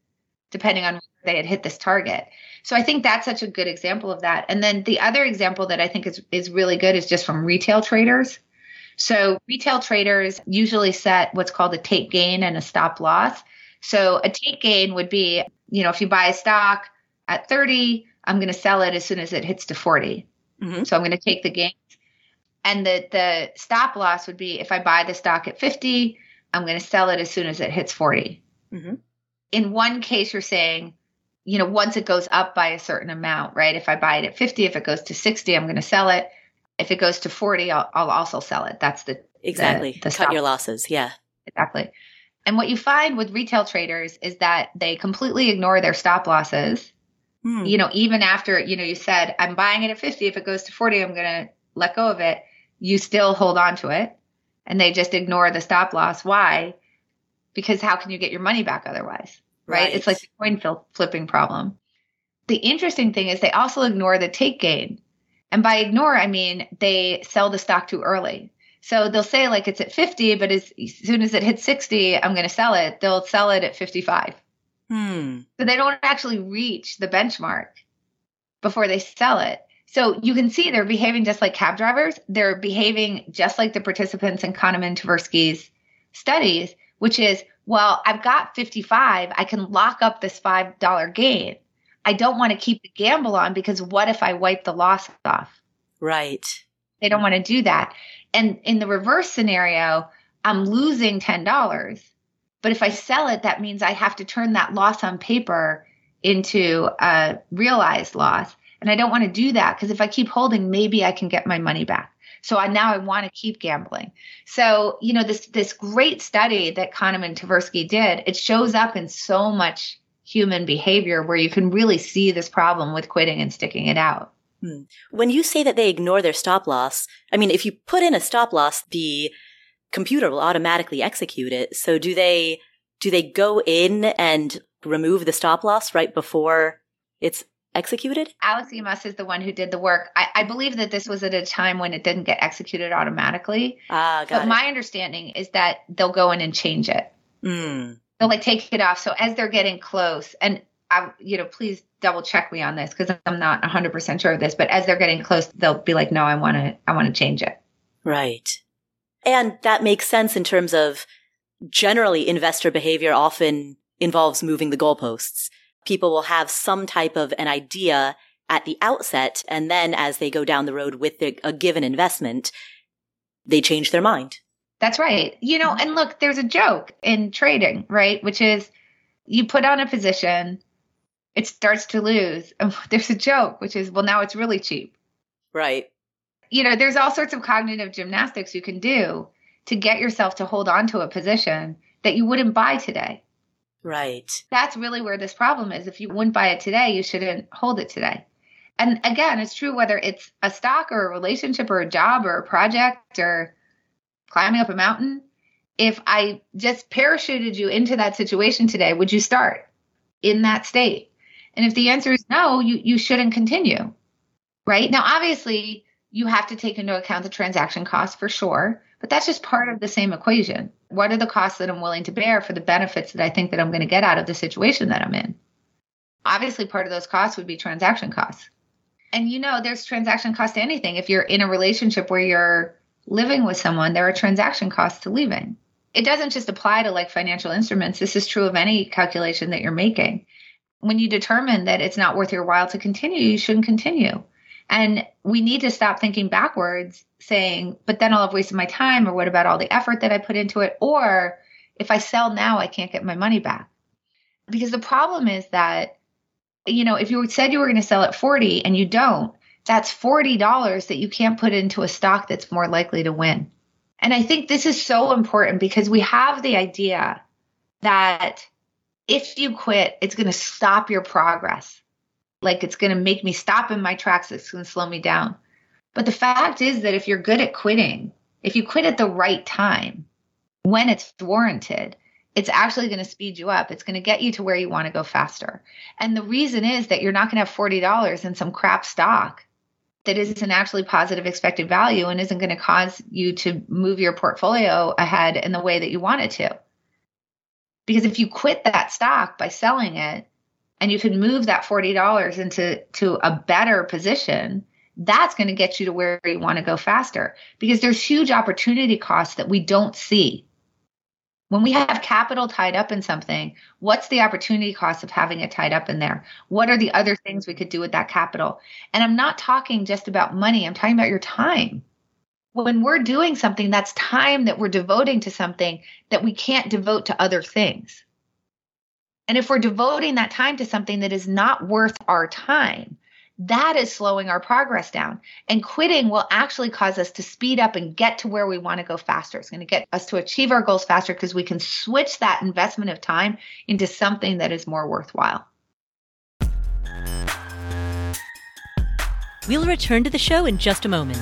depending on whether they had hit this target. So I think that's such a good example of that. And then the other example that I think is, is really good is just from retail traders. So retail traders usually set what's called a take gain and a stop loss. So a take gain would be, you know, if you buy a stock at 30, I'm going to sell it as soon as it hits to 40. Mhm. So I'm going to take the gains. And the the stop loss would be if I buy the stock at 50, I'm going to sell it as soon as it hits 40. Mhm. In one case, you're saying, you know, once it goes up by a certain amount, right? If I buy it at 50, if it goes to 60, I'm going to sell it. If it goes to 40, I'll, I'll also sell it. That's the Exactly. the Cut stop your losses. Yeah. exactly. And what you find with retail traders is that they completely ignore their stop losses. Hmm. You know, even after, you know, you said, I'm buying it at 50. If it goes to 40, I'm going to let go of it. You still hold on to it and they just ignore the stop loss. Why? Because how can you get your money back otherwise? Right? It's like the coin flipping problem. The interesting thing is they also ignore the take gain. And by ignore, I mean they sell the stock too early. So they'll say like it's at 50, but as, as soon as it hits 60, I'm going to sell it. They'll sell it at 55. Hmm. So they don't actually reach the benchmark before they sell it. So you can see they're behaving just like cab drivers. They're behaving just like the participants in Kahneman Tversky's studies, which is, well, I've got 55. I can lock up this $5 gain. I don't want to keep the gamble on because what if I wipe the loss off? Right. They don't want to do that. And in the reverse scenario, I'm losing $10. But if I sell it, that means I have to turn that loss on paper into a realized loss. And I don't want to do that because if I keep holding, maybe I can get my money back. So I now I want to keep gambling. So, you know, this this great study that Kahneman Tversky did, it shows up in so much human behavior where you can really see this problem with quitting and sticking it out. Hmm. When you say that they ignore their stop loss, I mean, if you put in a stop loss, the computer will automatically execute it. So do they, do they go in and remove the stop loss right before it's executed? Alex Imas is the one who did the work. I, I believe that this was at a time when it didn't get executed automatically. Ah, But my understanding is that they'll go in and change it. it. Mm. They'll like take it off. So as they're getting close, and I, you know, please double check me on this because I'm not 100% sure of this. But as they're getting close, they'll be like, "No, I want to, I want to change it." Right. And that makes sense in terms of generally investor behavior often involves moving the goalposts. People will have some type of an idea at the outset, and then as they go down the road with the, a given investment, they change their mind. That's right. You know, mm-hmm. and look, there's a joke in trading, right? Which is you put on a position, it starts to lose. And there's a joke, which is, well, now it's really cheap. Right. You know, there's all sorts of cognitive gymnastics you can do to get yourself to hold on to a position that you wouldn't buy today. Right. That's really where this problem is. If you wouldn't buy it today, you shouldn't hold it today. And again, it's true whether it's a stock or a relationship or a job or a project or climbing up a mountain. If I just parachuted you into that situation today, would you start in that state? And if the answer is no, you, you shouldn't continue. Right? Now, obviously, you have to take into account the transaction costs for sure, but that's just part of the same equation. What are the costs that I'm willing to bear for the benefits that I think that I'm going to get out of the situation that I'm in? Obviously, part of those costs would be transaction costs. And you know, there's transaction cost to anything. If you're in a relationship where you're living with someone, there are transaction costs to leaving. It doesn't just apply to like financial instruments. This is true of any calculation that you're making. When you determine that it's not worth your while to continue, you shouldn't continue. And we need to stop thinking backwards, saying, but then I'll have wasted my time, or what about all the effort that I put into it? Or if I sell now, I can't get my money back. Because the problem is that, you know, if you said you were going to sell at 40 and you don't, that's $40 that you can't put into a stock that's more likely to win. And I think this is so important because we have the idea that if you quit, it's going to stop your progress. Like it's going to make me stop in my tracks, it's going to slow me down. But the fact is that if you're good at quitting, if you quit at the right time, when it's warranted, it's actually going to speed you up. It's going to get you to where you want to go faster. And the reason is that you're not going to have $40 in some crap stock that isn't actually positive expected value and isn't going to cause you to move your portfolio ahead in the way that you want it to. Because if you quit that stock by selling it and you can move that $40 into to a better position, that's going to get you to where you want to go faster because there's huge opportunity costs that we don't see. When we have capital tied up in something, what's the opportunity cost of having it tied up in there? What are the other things we could do with that capital? And I'm not talking just about money, I'm talking about your time. When we're doing something, that's time that we're devoting to something that we can't devote to other things. And if we're devoting that time to something that is not worth our time, that is slowing our progress down. And quitting will actually cause us to speed up and get to where we want to go faster. It's going to get us to achieve our goals faster because we can switch that investment of time into something that is more worthwhile. We'll return to the show in just a moment.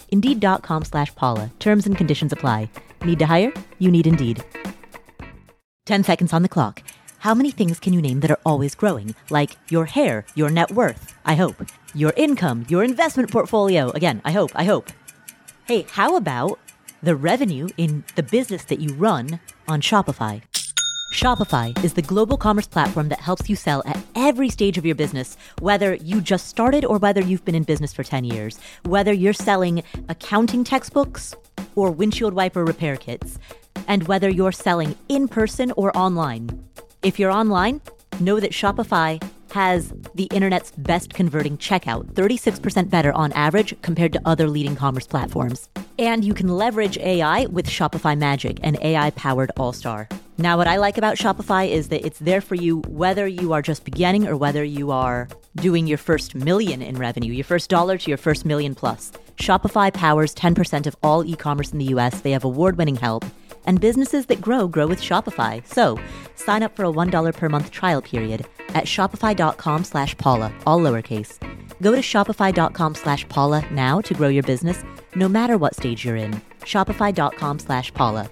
Indeed.com slash Paula. Terms and conditions apply. Need to hire? You need Indeed. 10 seconds on the clock. How many things can you name that are always growing? Like your hair, your net worth, I hope. Your income, your investment portfolio. Again, I hope, I hope. Hey, how about the revenue in the business that you run on Shopify? Shopify is the global commerce platform that helps you sell at every stage of your business, whether you just started or whether you've been in business for 10 years. Whether you're selling accounting textbooks or windshield wiper repair kits, and whether you're selling in person or online. If you're online, know that Shopify has the internet's best converting checkout, 36% better on average compared to other leading commerce platforms. And you can leverage AI with Shopify Magic, an AI powered all star. Now, what I like about Shopify is that it's there for you whether you are just beginning or whether you are doing your first million in revenue, your first dollar to your first million plus. Shopify powers 10% of all e commerce in the US. They have award winning help and businesses that grow grow with Shopify. So sign up for a $1 per month trial period at shopify.com slash Paula, all lowercase. Go to shopify.com slash Paula now to grow your business, no matter what stage you're in. Shopify.com slash Paula.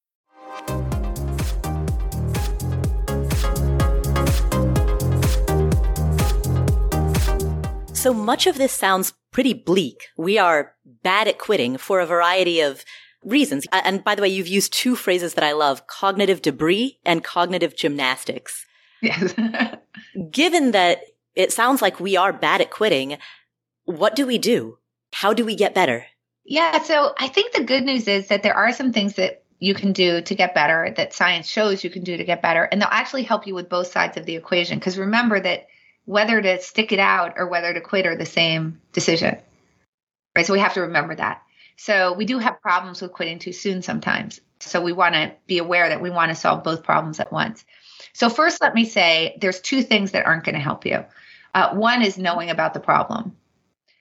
So much of this sounds pretty bleak. We are bad at quitting for a variety of reasons. And by the way, you've used two phrases that I love, cognitive debris and cognitive gymnastics. Yes. Given that it sounds like we are bad at quitting, what do we do? How do we get better? Yeah, so I think the good news is that there are some things that you can do to get better that science shows you can do to get better, and they'll actually help you with both sides of the equation. Because remember that whether to stick it out or whether to quit are the same decision. Right? So we have to remember that. So we do have problems with quitting too soon sometimes. So we want to be aware that we want to solve both problems at once. So first, let me say there's two things that aren't going to help you. Uh, one is knowing about the problem.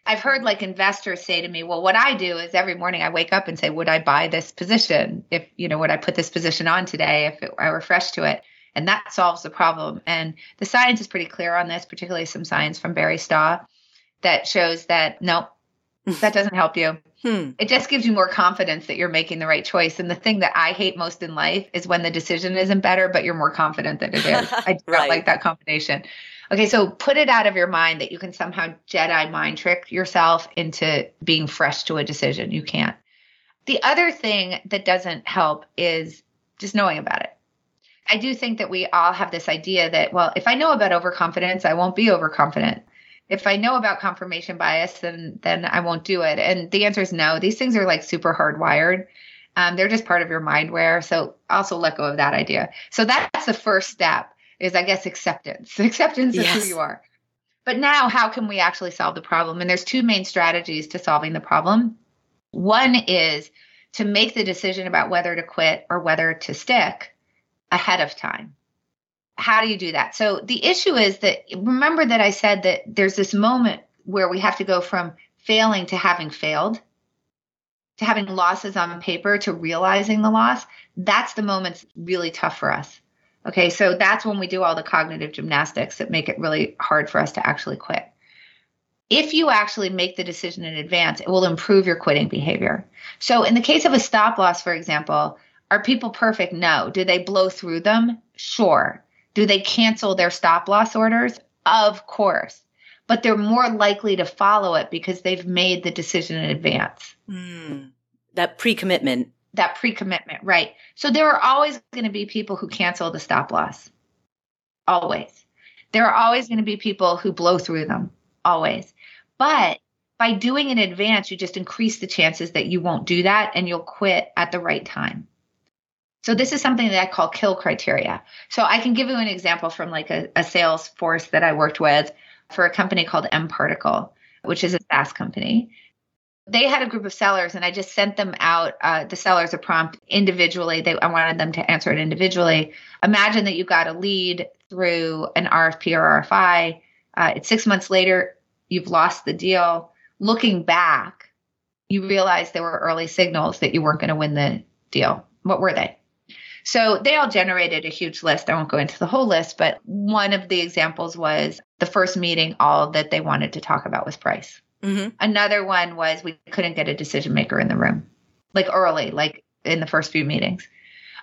I've heard like investors say to me, well, what I do is every morning I wake up and say, would I buy this position? If, you know, would I put this position on today if it, I were fresh to it? And that solves the problem. And the science is pretty clear on this, particularly some science from Barry Staw that shows that no, that doesn't help you. Hmm. It just gives you more confidence that you're making the right choice. And the thing that I hate most in life is when the decision isn't better, but you're more confident that it is. I don't like that combination. Okay, so put it out of your mind that you can somehow Jedi mind trick yourself into being fresh to a decision. You can't. The other thing that doesn't help is just knowing about it. I do think that we all have this idea that, well, if I know about overconfidence, I won't be overconfident if I know about confirmation bias, then then I won't do it. And the answer is no. These things are like super hardwired. Um, they're just part of your mindware. So also let go of that idea. So that's the first step is I guess acceptance. Acceptance yes. of who you are. But now how can we actually solve the problem? And there's two main strategies to solving the problem. One is to make the decision about whether to quit or whether to stick ahead of time how do you do that? So the issue is that remember that I said that there's this moment where we have to go from failing to having failed to having losses on paper to realizing the loss. That's the moment really tough for us. Okay, so that's when we do all the cognitive gymnastics that make it really hard for us to actually quit. If you actually make the decision in advance, it will improve your quitting behavior. So, in the case of a stop loss, for example, are people perfect? No. Do they blow through them? Sure. Do they cancel their stop loss orders? Of course. But they're more likely to follow it because they've made the decision in advance. Mm, that pre commitment. That pre commitment, right. So there are always going to be people who cancel the stop loss. Always. There are always going to be people who blow through them. Always. But by doing in advance, you just increase the chances that you won't do that and you'll quit at the right time. So this is something that I call kill criteria. So I can give you an example from like a, a sales force that I worked with for a company called mParticle, which is a SaaS company. They had a group of sellers, and I just sent them out uh, the sellers a prompt individually. They, I wanted them to answer it individually. Imagine that you got a lead through an RFP or RFI. Uh, it's six months later, you've lost the deal. Looking back, you realize there were early signals that you weren't going to win the deal. What were they? So they all generated a huge list. I won't go into the whole list, but one of the examples was the first meeting, all that they wanted to talk about was price. Mm-hmm. Another one was we couldn't get a decision maker in the room, like early, like in the first few meetings.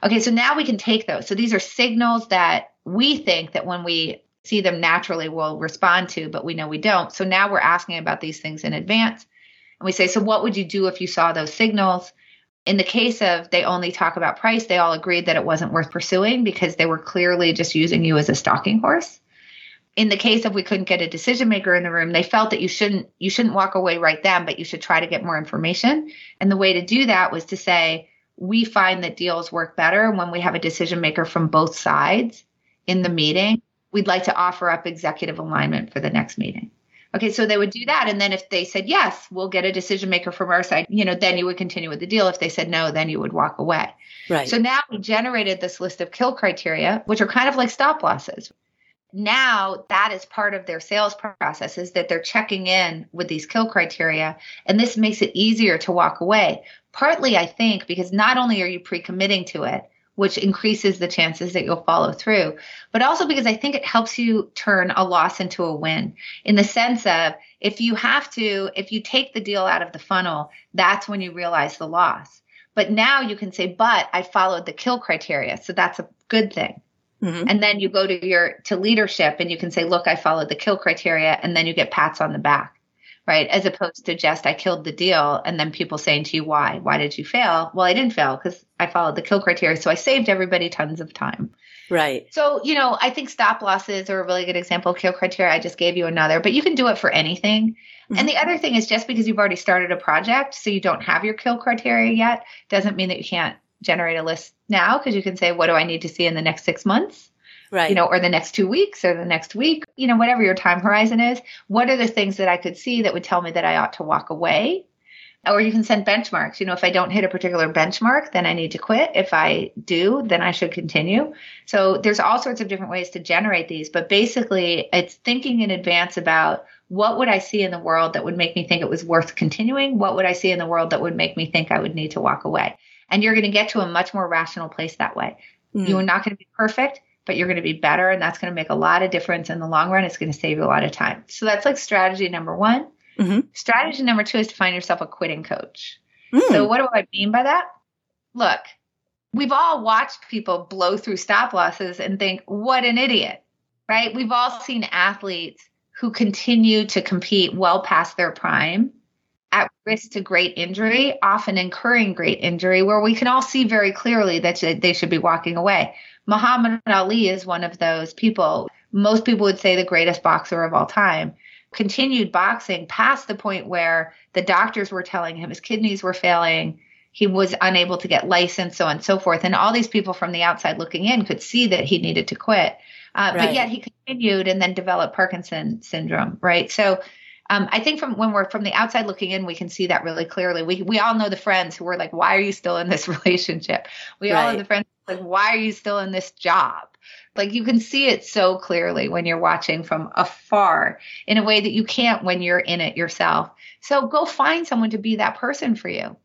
Okay, so now we can take those. So these are signals that we think that when we see them naturally we'll respond to, but we know we don't. So now we're asking about these things in advance. And we say, so what would you do if you saw those signals? In the case of they only talk about price, they all agreed that it wasn't worth pursuing because they were clearly just using you as a stalking horse. In the case of we couldn't get a decision maker in the room, they felt that you shouldn't you shouldn't walk away right then, but you should try to get more information. And the way to do that was to say, we find that deals work better when we have a decision maker from both sides in the meeting. We'd like to offer up executive alignment for the next meeting. Okay, so they would do that. And then if they said, yes, we'll get a decision maker from our side, you know, then you would continue with the deal. If they said no, then you would walk away. Right. So now we generated this list of kill criteria, which are kind of like stop losses. Now that is part of their sales process is that they're checking in with these kill criteria. And this makes it easier to walk away. Partly, I think, because not only are you pre committing to it, which increases the chances that you'll follow through. But also because I think it helps you turn a loss into a win in the sense of if you have to, if you take the deal out of the funnel, that's when you realize the loss. But now you can say, but I followed the kill criteria. So that's a good thing. Mm-hmm. And then you go to your to leadership and you can say, look, I followed the kill criteria, and then you get pats on the back right? As opposed to just I killed the deal and then people saying to you, why? Why did you fail? Well, I didn't fail because I followed the kill criteria. So I saved everybody tons of time. Right. So, you know, I think stop losses are a really good example. Kill criteria, I just gave you another, but you can do it for anything. Mm-hmm. And the other thing is just because you've already started a project, so you don't have your kill criteria yet, doesn't mean that you can't generate a list now because you can say, what do I need to see in the next six months? Right. You know, or the next two weeks or the next week, you know, whatever your time horizon is. What are the things that I could see that would tell me that I ought to walk away? Or you can send benchmarks. You know, if I don't hit a particular benchmark, then I need to quit. If I do, then I should continue. So there's all sorts of different ways to generate these, but basically it's thinking in advance about what would I see in the world that would make me think it was worth continuing? What would I see in the world that would make me think I would need to walk away? And you're going to get to a much more rational place that way. Mm. You are not going to be perfect, but you're going to be better. And that's going to make a lot of difference in the long run. It's going to save you a lot of time. So that's like strategy number one. Mm-hmm. Strategy number two is to find yourself a quitting coach. Mm. So what do I mean by that? Look, we've all watched people blow through stop losses and think, what an idiot, right? We've all seen athletes who continue to compete well past their prime at risk to great injury, often incurring great injury, where we can all see very clearly that they should be walking away. Muhammad Ali is one of those people. Most people would say the greatest boxer of all time. Continued boxing past the point where the doctors were telling him his kidneys were failing, he was unable to get licensed, so on and so forth. And all these people from the outside looking in could see that he needed to quit. Uh, right. But yet he continued and then developed Parkinson syndrome, right? So um, I think from when we're from the outside looking in, we can see that really clearly. We we all know the friends who were like, "Why are you still in this relationship?" We right. all know the friends like, "Why are you still in this job?" Like you can see it so clearly when you're watching from afar in a way that you can't when you're in it yourself. So go find someone to be that person for you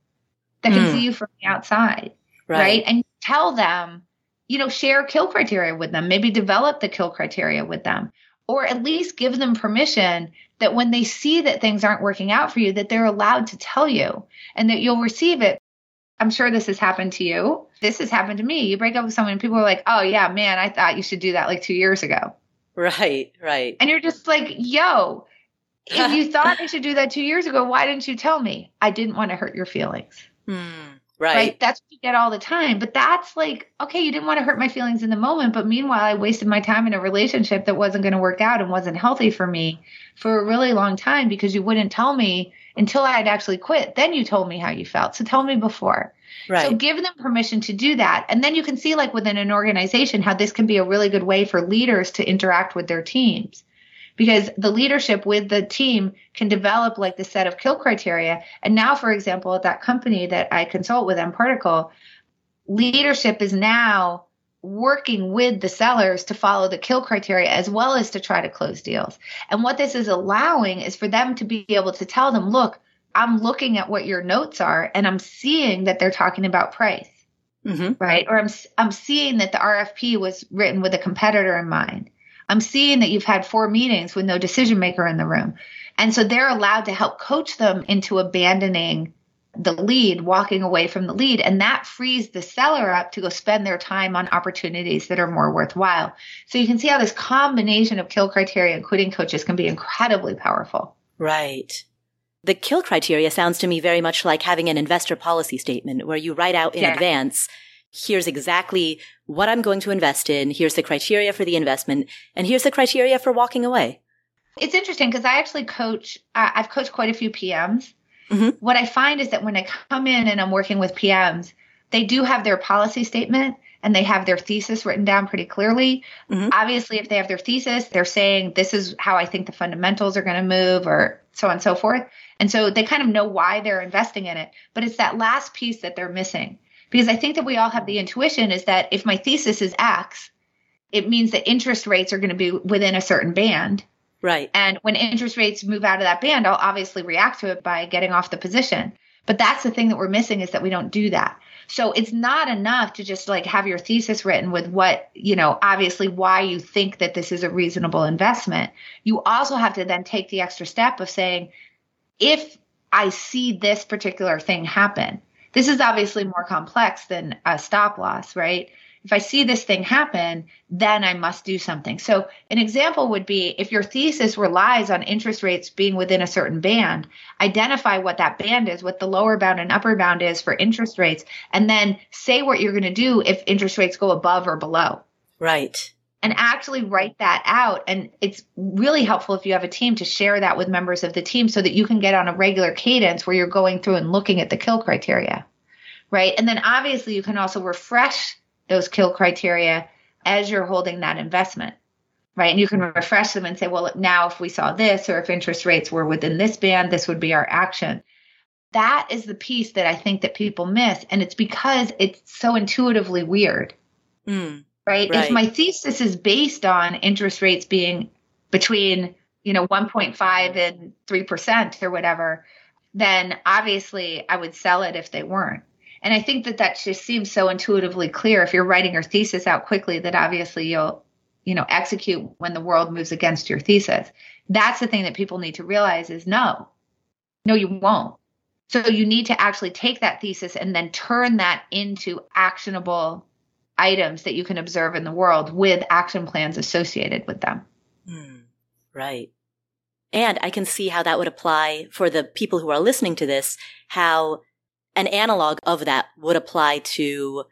that can mm. see you from the outside, right? right? And tell them you know, share kill criteria with them, maybe develop the kill criteria with them, or at least give them permission that when they see that things aren't working out for you, that they're allowed to tell you and that you'll receive it. I'm sure this has happened to you. This has happened to me. You break up with someone and people are like, oh, yeah, man, I thought you should do that like two years ago. Right, right. And you're just like, yo, if you thought I should do that two years ago, why didn't you tell me? I didn't want to hurt your feelings. Hmm. Right. right. That's what you get all the time. But that's like, okay, you didn't want to hurt my feelings in the moment. But meanwhile, I wasted my time in a relationship that wasn't going to work out and wasn't healthy for me for a really long time because you wouldn't tell me until I had actually quit. Then you told me how you felt. So tell me before. Right. So give them permission to do that. And then you can see, like within an organization, how this can be a really good way for leaders to interact with their teams because the leadership with the team can develop like the set of kill criteria. And now, for example, at that company that I consult with, mParticle, leadership is now working with the sellers to follow the kill criteria as well as to try to close deals. And what this is allowing is for them to be able to tell them, look, I'm looking at what your notes are and I'm seeing that they're talking about price. Mm-hmm. Right. Or I'm, I'm seeing that the RFP was written with a competitor in mind. I'm seeing that you've had four meetings with no decision maker in the room. And so they're allowed to help coach them into abandoning the lead, walking away from the lead. And that frees the seller up to go spend their time on opportunities that are more worthwhile. So you can see how this combination of kill criteria and quitting coaches can be incredibly powerful. Right. The kill criteria sounds to me very much like having an investor policy statement where you write out in yeah. advance here's exactly what I'm going to invest in. Here's the criteria for the investment and here's the criteria for walking away. It's interesting because I actually coach, uh, I've coached quite a few PMs. Mm-hmm. What I find is that when I come in and I'm working with PMs, they do have their policy statement and they have their thesis written down pretty clearly. Mm-hmm. Obviously, if they have their thesis, they're saying, this is how I think the fundamentals are going to move or so on and so forth. And so they kind of know why they're investing in it. But it's that last piece that they're missing because I think that we all have the intuition is that if my thesis is X, it means that interest rates are going to be within a certain band. Right. And when interest rates move out of that band, I'll obviously react to it by getting off the position. But that's the thing that we're missing is that we don't do that. So it's not enough to just like have your thesis written with what, you know, obviously why you think that this is a reasonable investment. You also have to then take the extra step of saying, if I see this particular thing happen, this is obviously more complex than a stop loss, right? If I see this thing happen, then I must do something. So, an example would be if your thesis relies on interest rates being within a certain band, identify what that band is, what the lower bound and upper bound is for interest rates, and then say what you're going to do if interest rates go above or below. Right. And actually write that out. And it's really helpful if you have a team to share that with members of the team so that you can get on a regular cadence where you're going through and looking at the kill criteria. Right. And then obviously you can also refresh those kill criteria as you're holding that investment right? And you can refresh them and say, well, now if we saw this or if interest rates were within this band, this would be our action. That is the piece that I think that people miss. And it's because it's so intuitively weird, mm, right? right? If my thesis is based on interest rates being between, you know, 1.5 and 3% or whatever, then obviously I would sell it if they weren't. And I think that that just seems so intuitively clear. If you're writing your thesis out quickly, that obviously you'll you know, execute when the world moves against your thesis. That's the thing that people need to realize is no, no, you won't. So you need to actually take that thesis and then turn that into actionable items that you can observe in the world with action plans associated with them. Mm, right. And I can see how that would apply for the people who are listening to this, how an analog of that would apply to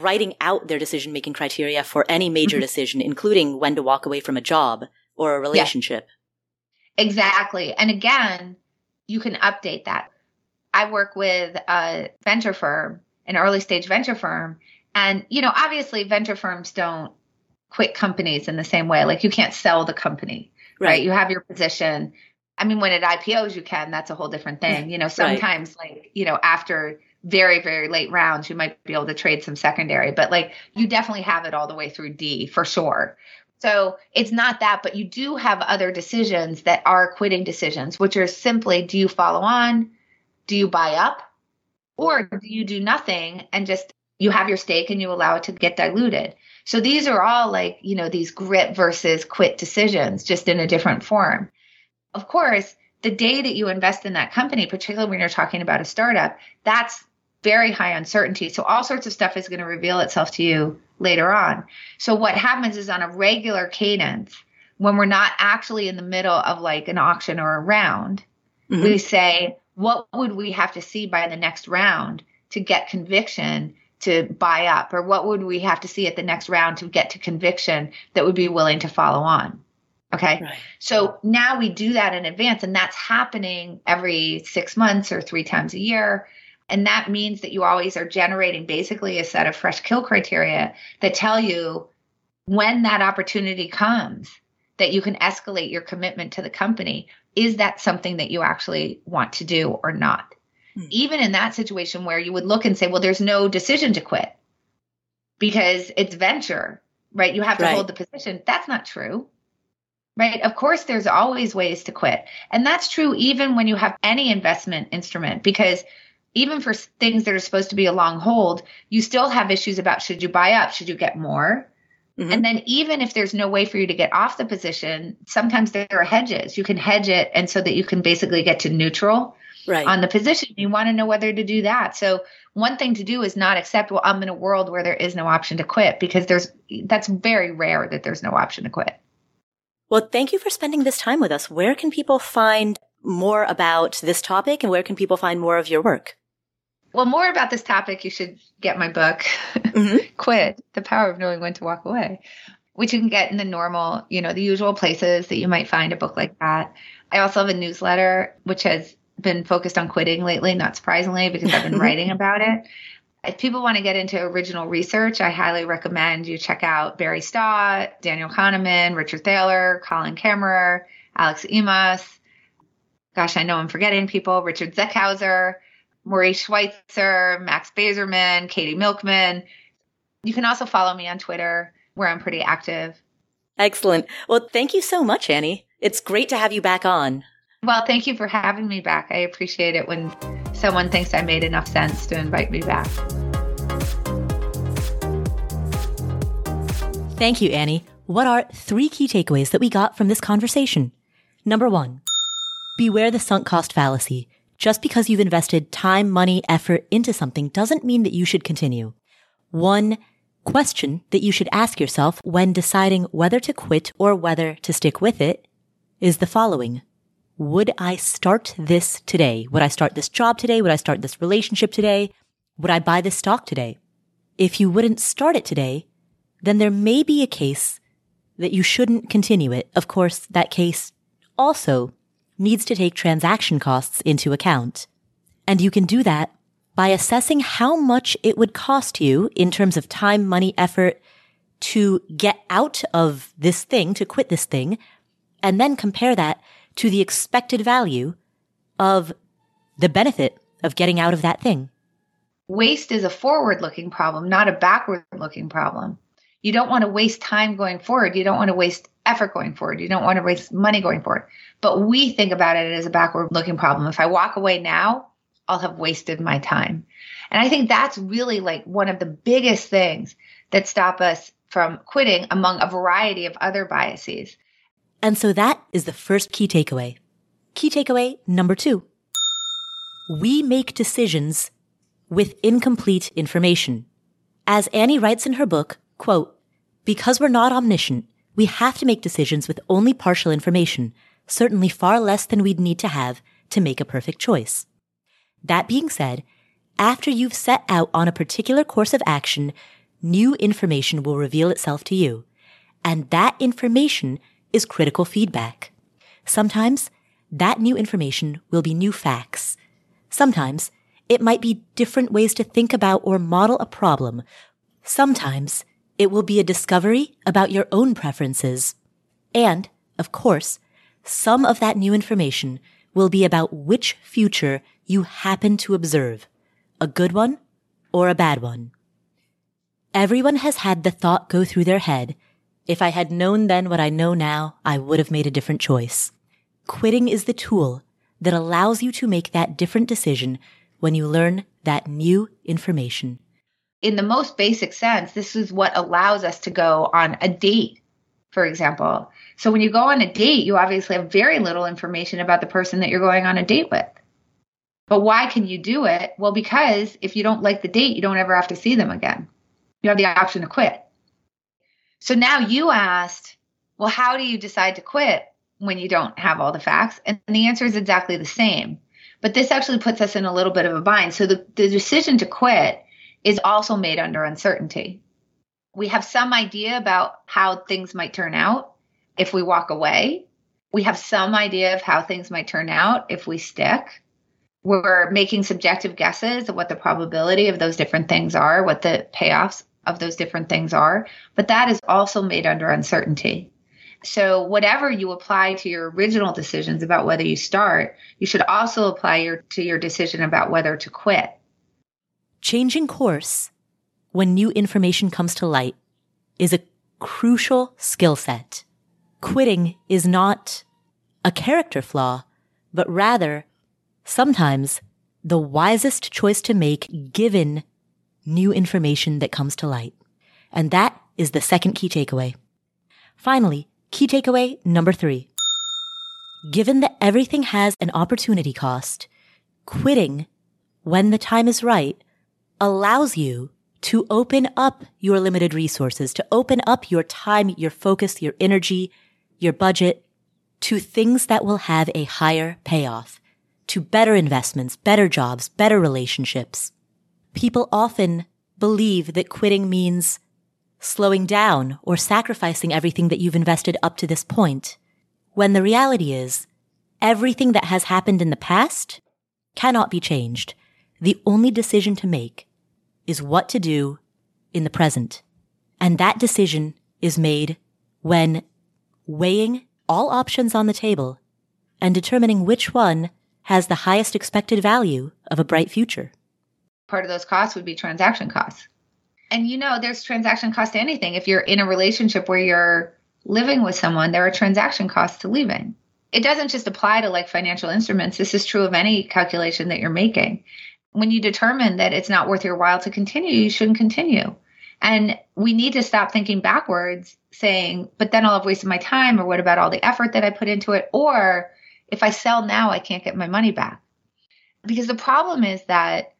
writing out their decision making criteria for any major mm-hmm. decision, including when to walk away from a job or a relationship. Yeah. Exactly. And again, you can update that. I work with a venture firm, an early stage venture firm. And, you know, obviously venture firms don't quit companies in the same way. Like you can't sell the company, right? right? You have your position. I mean, when it IPOs, you can. That's a whole different thing. You know, sometimes right. like, you know, after very, very late rounds, you might be able to trade some secondary, but like you definitely have it all the way through D for sure. So it's not that, but you do have other decisions that are quitting decisions, which are simply do you follow on? Do you buy up? Or do you do nothing and just you have your stake and you allow it to get diluted? So these are all like, you know, these grit versus quit decisions, just in a different form. Of course, the day that you invest in that company, particularly when you're talking about a startup, that's very high uncertainty. So all sorts of stuff is going to reveal itself to you later on. So what happens is on a regular cadence, when we're not actually in the middle of like an auction or a round, mm-hmm. we say, what would we have to see by the next round to get conviction to buy up? Or what would we have to see at the next round to get to conviction that would be willing to follow on? Okay. Right. So now we do that in advance, and that's happening every six months or three times a year. And that means that you always are generating basically a set of fresh kill criteria that tell you when that opportunity comes that you can escalate your commitment to the company. Is that something that you actually want to do or not? Hmm. Even in that situation where you would look and say, well, there's no decision to quit because it's venture, right? You have to right. hold the position. That's not true. Right. Of course, there's always ways to quit. And that's true even when you have any investment instrument because even for things that are supposed to be a long hold, you still have issues about should you buy up? Should you get more? Mm-hmm. And then even if there's no way for you to get off the position, sometimes there are hedges. You can hedge it and so that you can basically get to neutral right. on the position. You want to know whether to do that. So one thing to do is not accept, well, I'm in a world where there is no option to quit because there's that's very rare that there's no option to quit. Well, thank you for spending this time with us. Where can people find more about this topic and where can people find more of your work? Well, more about this topic, you should get my book, mm-hmm. Quit, The Power of Knowing When to Walk Away, which you can get in the normal, you know, the usual places that you might find a book like that. I also have a newsletter, which has been focused on quitting lately, not surprisingly, because I've been writing about it. If people want to get into original research, I highly recommend you check out Barry Staw, Daniel Kahneman, Richard Thaler, Colin Camerer, Alex Imas. Gosh, I know I'm forgetting people. Richard Zeckhauser. Maurice Schweitzer, Max Bazerman, Katie Milkman. You can also follow me on Twitter where I'm pretty active. Excellent. Well, thank you so much, Annie. It's great to have you back on. Well, thank you for having me back. I appreciate it when someone thinks I made enough sense to invite me back. Thank you, Annie. What are three key takeaways that we got from this conversation? Number one, beware the sunk cost fallacy. Just because you've invested time, money, effort into something doesn't mean that you should continue. One question that you should ask yourself when deciding whether to quit or whether to stick with it is the following. Would I start this today? Would I start this job today? Would I start this relationship today? Would I buy this stock today? If you wouldn't start it today, then there may be a case that you shouldn't continue it. Of course, that case also needs to take transaction costs into account. And you can do that by assessing how much it would cost you in terms of time, money, effort to get out of this thing, to quit this thing, and then compare that to the expected value of the benefit of getting out of that thing. Waste is a forward looking problem, not a backward looking problem. You don't want to waste time going forward. You don't want to waste effort going forward. You don't want to waste money going forward. But we think about it as a backward looking problem. If I walk away now, I'll have wasted my time. And I think that's really like one of the biggest things that stop us from quitting among a variety of other biases. And so that is the first key takeaway. Key takeaway number two. We make decisions with incomplete information. As Annie writes in her book, quote, because we're not omniscient, we have to make decisions with only partial information, certainly far less than we'd need to have to make a perfect choice. That being said, after you've set out on a particular course of action, new information will reveal itself to you. And that information is critical feedback. Sometimes that new information will be new facts. Sometimes it might be different ways to think about or model a problem. Sometimes it will be a discovery about your own preferences. And, of course, some of that new information will be about which future you happen to observe, a good one or a bad one. Everyone has had the thought go through their head, if I had known then what I know now, I would have made a different choice. Quitting is the tool that allows you to make that different decision when you learn that new information. In the most basic sense, this is what allows us to go on a date, for example. So when you go on a date, you obviously have very little information about the person that you're going on a date with. But why can you do it? Well, because if you don't like the date, you don't ever have to see them again. You have the option to quit. So now you asked, well, how do you decide to quit when you don't have all the facts? And the answer is exactly the same. But this actually puts us in a little bit of a bind. So the, the decision to quit is also made under uncertainty. We have some idea about how things might turn out if we walk away. We have some idea of how things might turn out if we stick we're making subjective guesses of what the probability of those different things are, what the payoffs of those different things are. But that is also made under uncertainty. So whatever you apply to your original decisions about whether you start, you should also apply your, to your decision about whether to quit. Changing course when new information comes to light is a crucial skill set. Quitting is not a character flaw, but rather sometimes the wisest choice to make given new information that comes to light. And that is the second key takeaway. Finally, key takeaway number three. Given that everything has an opportunity cost, quitting when the time is right allows you to open up your limited resources, to open up your time, your focus, your energy, your budget to things that will have a higher payoff to better investments, better jobs, better relationships. People often believe that quitting means slowing down or sacrificing everything that you've invested up to this point, when the reality is everything that has happened in the past cannot be changed. The only decision to make is what to do in the present. And that decision is made when weighing all options on the table and determining which one has the highest expected value of a bright future. Part of those costs would be transaction costs. And you know, there's transaction cost to anything. If you're in a relationship where you're living with someone, there are transaction costs to leaving. It doesn't just apply to like financial instruments. This is true of any calculation that you're making. When you determine that it's not worth your while to continue, you shouldn't continue. And we need to stop thinking backwards, saying, but then I'll have wasted my time, or what about all the effort that I put into it? Or if I sell now, I can't get my money back. Because the problem is that,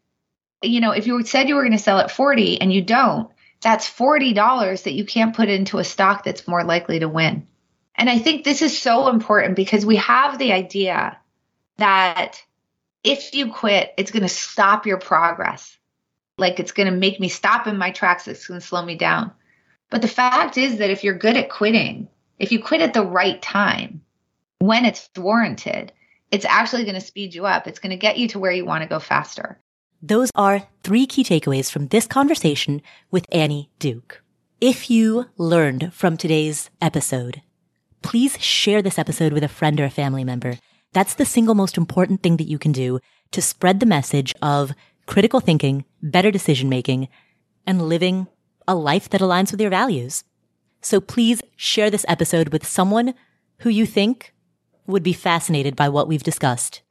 you know, if you said you were going to sell at 40 and you don't, that's $40 that you can't put into a stock that's more likely to win. And I think this is so important because we have the idea that if you quit, it's going to stop your progress. Like it's going to make me stop in my tracks. It's going to slow me down. But the fact is that if you're good at quitting, if you quit at the right time, when it's warranted, it's actually going to speed you up. It's going to get you to where you want to go faster. Those are three key takeaways from this conversation with Annie Duke. If you learned from today's episode, please share this episode with a friend or a family member. That's the single most important thing that you can do to spread the message of critical thinking, better decision making, and living a life that aligns with your values. So please share this episode with someone who you think would be fascinated by what we've discussed.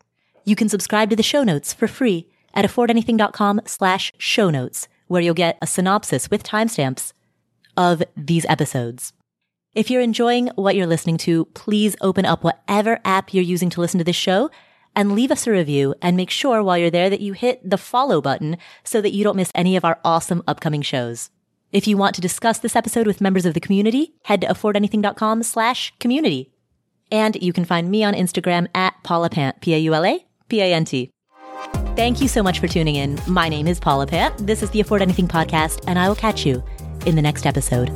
You can subscribe to the show notes for free at affordanything.com slash show notes, where you'll get a synopsis with timestamps of these episodes. If you're enjoying what you're listening to, please open up whatever app you're using to listen to this show and leave us a review and make sure while you're there that you hit the follow button so that you don't miss any of our awesome upcoming shows. If you want to discuss this episode with members of the community, head to affordanything.com slash community. And you can find me on Instagram at Paula Pant, P-A-U-L-A-P-A-N-T. Thank you so much for tuning in. My name is Paula Pant. This is the Afford Anything podcast, and I will catch you in the next episode.